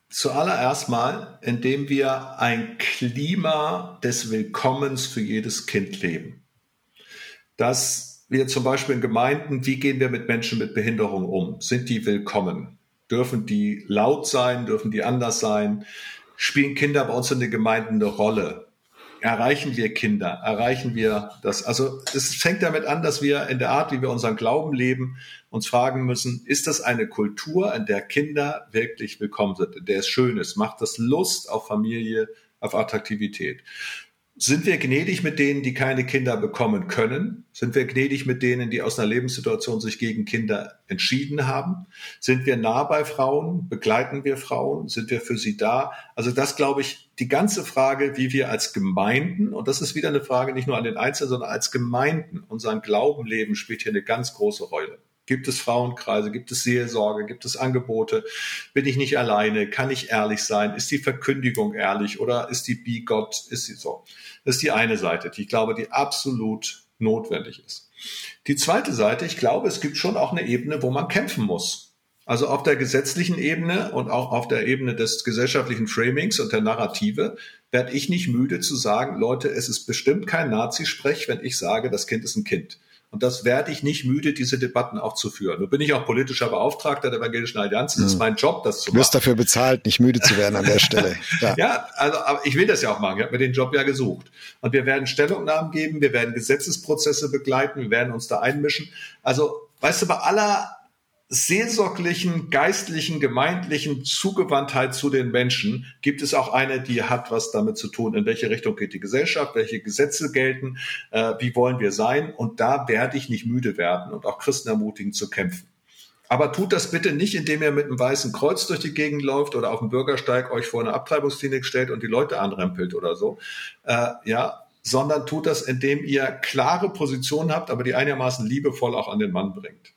Zuallererst mal, indem wir ein Klima des Willkommens für jedes Kind leben. Dass wir zum Beispiel in Gemeinden, wie gehen wir mit Menschen mit Behinderung um? Sind die willkommen? Dürfen die laut sein? Dürfen die anders sein? Spielen Kinder bei uns in den Gemeinden eine Rolle? Erreichen wir Kinder, erreichen wir das. Also es fängt damit an, dass wir in der Art, wie wir unseren Glauben leben, uns fragen müssen, ist das eine Kultur, in der Kinder wirklich willkommen sind, in der es schön ist, macht das Lust auf Familie, auf Attraktivität. Sind wir gnädig mit denen, die keine Kinder bekommen können? Sind wir gnädig mit denen, die aus einer Lebenssituation sich gegen Kinder entschieden haben? Sind wir nah bei Frauen? Begleiten wir Frauen? Sind wir für sie da? Also das glaube ich, die ganze Frage, wie wir als Gemeinden, und das ist wieder eine Frage nicht nur an den Einzelnen, sondern als Gemeinden, unseren Glauben leben, spielt hier eine ganz große Rolle. Gibt es Frauenkreise? Gibt es Seelsorge? Gibt es Angebote? Bin ich nicht alleine? Kann ich ehrlich sein? Ist die Verkündigung ehrlich oder ist die Be Gott? Ist sie so? Das ist die eine Seite, die ich glaube, die absolut notwendig ist. Die zweite Seite, ich glaube, es gibt schon auch eine Ebene, wo man kämpfen muss. Also auf der gesetzlichen Ebene und auch auf der Ebene des gesellschaftlichen Framings und der Narrative werde ich nicht müde zu sagen, Leute, es ist bestimmt kein Nazi-Sprech, wenn ich sage, das Kind ist ein Kind. Und das werde ich nicht müde, diese Debatten auch zu führen. Nun bin ich auch politischer Beauftragter der Evangelischen Allianz. Es ist hm. mein Job, das zu machen. Du wirst dafür bezahlt, nicht müde zu werden an der Stelle. Ja. ja, also aber ich will das ja auch machen. Ich habe mir den Job ja gesucht. Und wir werden Stellungnahmen geben, wir werden Gesetzesprozesse begleiten, wir werden uns da einmischen. Also, weißt du, bei aller seelsorglichen, geistlichen, gemeindlichen Zugewandtheit zu den Menschen gibt es auch eine, die hat was damit zu tun, in welche Richtung geht die Gesellschaft, welche Gesetze gelten, äh, wie wollen wir sein. Und da werde ich nicht müde werden und auch Christen ermutigen zu kämpfen. Aber tut das bitte nicht, indem ihr mit einem weißen Kreuz durch die Gegend läuft oder auf dem Bürgersteig euch vor eine Abtreibungsklinik stellt und die Leute anrempelt oder so. Äh, ja, sondern tut das, indem ihr klare Positionen habt, aber die einigermaßen liebevoll auch an den Mann bringt.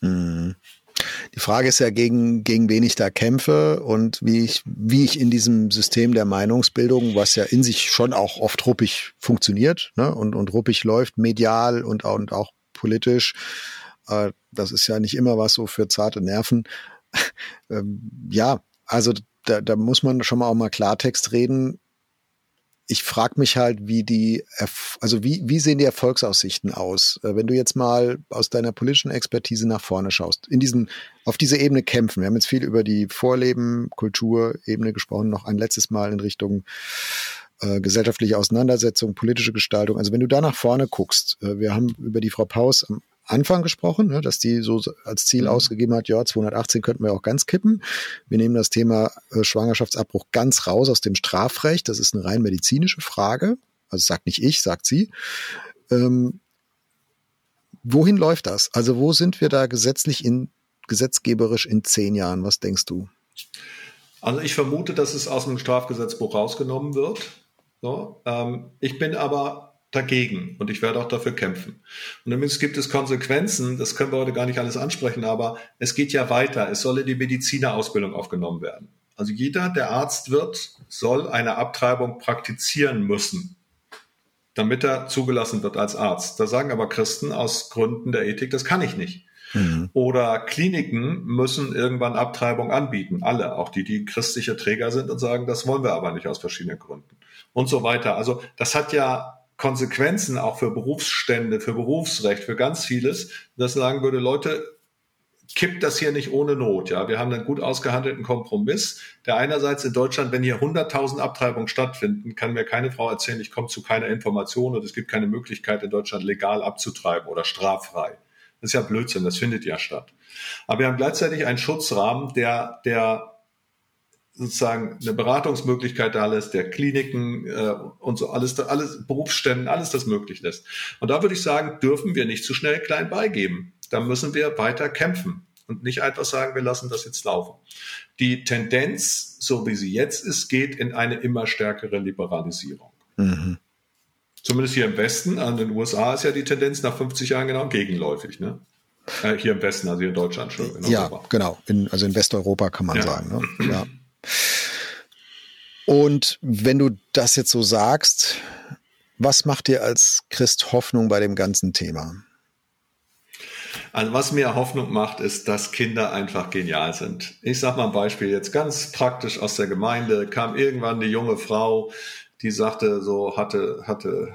Mhm. Die Frage ist ja, gegen, gegen wen ich da kämpfe und wie ich, wie ich in diesem System der Meinungsbildung, was ja in sich schon auch oft ruppig funktioniert ne, und, und ruppig läuft, medial und, und auch politisch, äh, das ist ja nicht immer was so für zarte Nerven. ähm, ja, also da, da muss man schon mal auch mal Klartext reden ich frage mich halt, wie die, also wie, wie sehen die Erfolgsaussichten aus, äh, wenn du jetzt mal aus deiner politischen Expertise nach vorne schaust, in diesen, auf diese Ebene kämpfen. Wir haben jetzt viel über die Vorleben, Kulturebene gesprochen, noch ein letztes Mal in Richtung äh, gesellschaftliche Auseinandersetzung, politische Gestaltung. Also wenn du da nach vorne guckst, äh, wir haben über die Frau Paus am Anfang gesprochen, ne, dass die so als Ziel mhm. ausgegeben hat, ja, 218 könnten wir auch ganz kippen. Wir nehmen das Thema äh, Schwangerschaftsabbruch ganz raus aus dem Strafrecht. Das ist eine rein medizinische Frage. Also sagt nicht ich, sagt sie. Ähm, wohin läuft das? Also wo sind wir da gesetzlich in, gesetzgeberisch in zehn Jahren? Was denkst du? Also ich vermute, dass es aus dem Strafgesetzbuch rausgenommen wird. So, ähm, ich bin aber dagegen und ich werde auch dafür kämpfen. Und übrigens gibt es Konsequenzen, das können wir heute gar nicht alles ansprechen, aber es geht ja weiter. Es soll in die Medizinerausbildung aufgenommen werden. Also jeder, der Arzt wird, soll eine Abtreibung praktizieren müssen, damit er zugelassen wird als Arzt. Da sagen aber Christen aus Gründen der Ethik, das kann ich nicht. Mhm. Oder Kliniken müssen irgendwann Abtreibung anbieten. Alle, auch die, die christliche Träger sind und sagen, das wollen wir aber nicht aus verschiedenen Gründen. Und so weiter. Also das hat ja Konsequenzen auch für Berufsstände, für Berufsrecht, für ganz vieles, das sagen würde, Leute, kippt das hier nicht ohne Not. Ja, wir haben einen gut ausgehandelten Kompromiss, der einerseits in Deutschland, wenn hier 100.000 Abtreibungen stattfinden, kann mir keine Frau erzählen, ich komme zu keiner Information und es gibt keine Möglichkeit in Deutschland legal abzutreiben oder straffrei. Das ist ja Blödsinn, das findet ja statt. Aber wir haben gleichzeitig einen Schutzrahmen, der, der sozusagen eine Beratungsmöglichkeit da lässt, der Kliniken äh, und so alles, alles Berufsständen, alles das möglich lässt. Und da würde ich sagen, dürfen wir nicht zu schnell klein beigeben. Da müssen wir weiter kämpfen und nicht einfach sagen, wir lassen das jetzt laufen. Die Tendenz, so wie sie jetzt ist, geht in eine immer stärkere Liberalisierung. Mhm. Zumindest hier im Westen, an den USA ist ja die Tendenz nach 50 Jahren genau gegenläufig. Ne? Äh, hier im Westen, also hier in Deutschland schon. In ja, genau. In, also in Westeuropa kann man ja. sagen. Ne? Ja. Und wenn du das jetzt so sagst, was macht dir als Christ Hoffnung bei dem ganzen Thema? Also was mir Hoffnung macht, ist, dass Kinder einfach genial sind. Ich sage mal ein Beispiel jetzt ganz praktisch aus der Gemeinde kam irgendwann eine junge Frau, die sagte so hatte hatte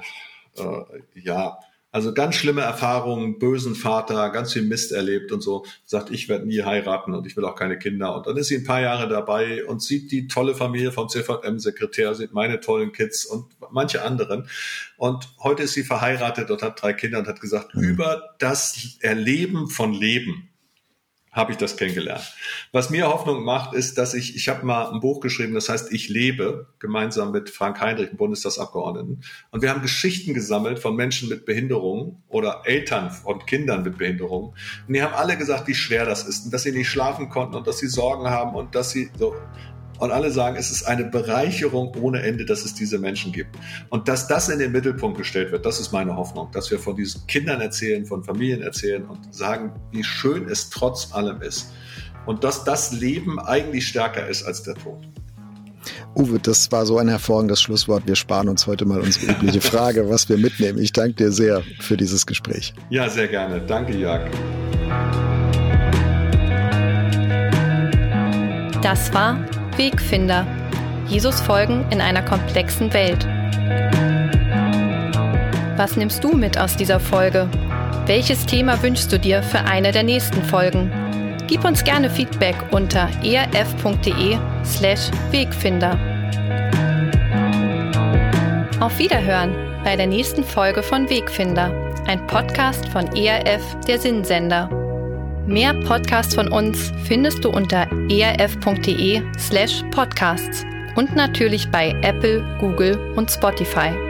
äh, ja also ganz schlimme Erfahrungen, bösen Vater, ganz viel Mist erlebt und so, sagt, ich werde nie heiraten und ich will auch keine Kinder. Und dann ist sie ein paar Jahre dabei und sieht die tolle Familie vom CVM-Sekretär, sieht meine tollen Kids und manche anderen. Und heute ist sie verheiratet und hat drei Kinder und hat gesagt, mhm. über das Erleben von Leben habe ich das kennengelernt. Was mir Hoffnung macht, ist, dass ich, ich habe mal ein Buch geschrieben, das heißt Ich lebe, gemeinsam mit Frank Heinrich, dem Bundestagsabgeordneten. Und wir haben Geschichten gesammelt von Menschen mit Behinderungen oder Eltern von Kindern mit Behinderungen. Und die haben alle gesagt, wie schwer das ist und dass sie nicht schlafen konnten und dass sie Sorgen haben und dass sie so. Und alle sagen, es ist eine Bereicherung ohne Ende, dass es diese Menschen gibt. Und dass das in den Mittelpunkt gestellt wird, das ist meine Hoffnung, dass wir von diesen Kindern erzählen, von Familien erzählen und sagen, wie schön es trotz allem ist. Und dass das Leben eigentlich stärker ist als der Tod. Uwe, das war so ein hervorragendes Schlusswort. Wir sparen uns heute mal unsere übliche Frage, was wir mitnehmen. Ich danke dir sehr für dieses Gespräch. Ja, sehr gerne. Danke, Jörg. Das war Wegfinder. Jesus folgen in einer komplexen Welt. Was nimmst du mit aus dieser Folge? Welches Thema wünschst du dir für eine der nächsten Folgen? Gib uns gerne Feedback unter erf.de/slash Wegfinder. Auf Wiederhören bei der nächsten Folge von Wegfinder, ein Podcast von ERF, der Sinnsender. Mehr Podcasts von uns findest du unter erf.de slash podcasts und natürlich bei Apple, Google und Spotify.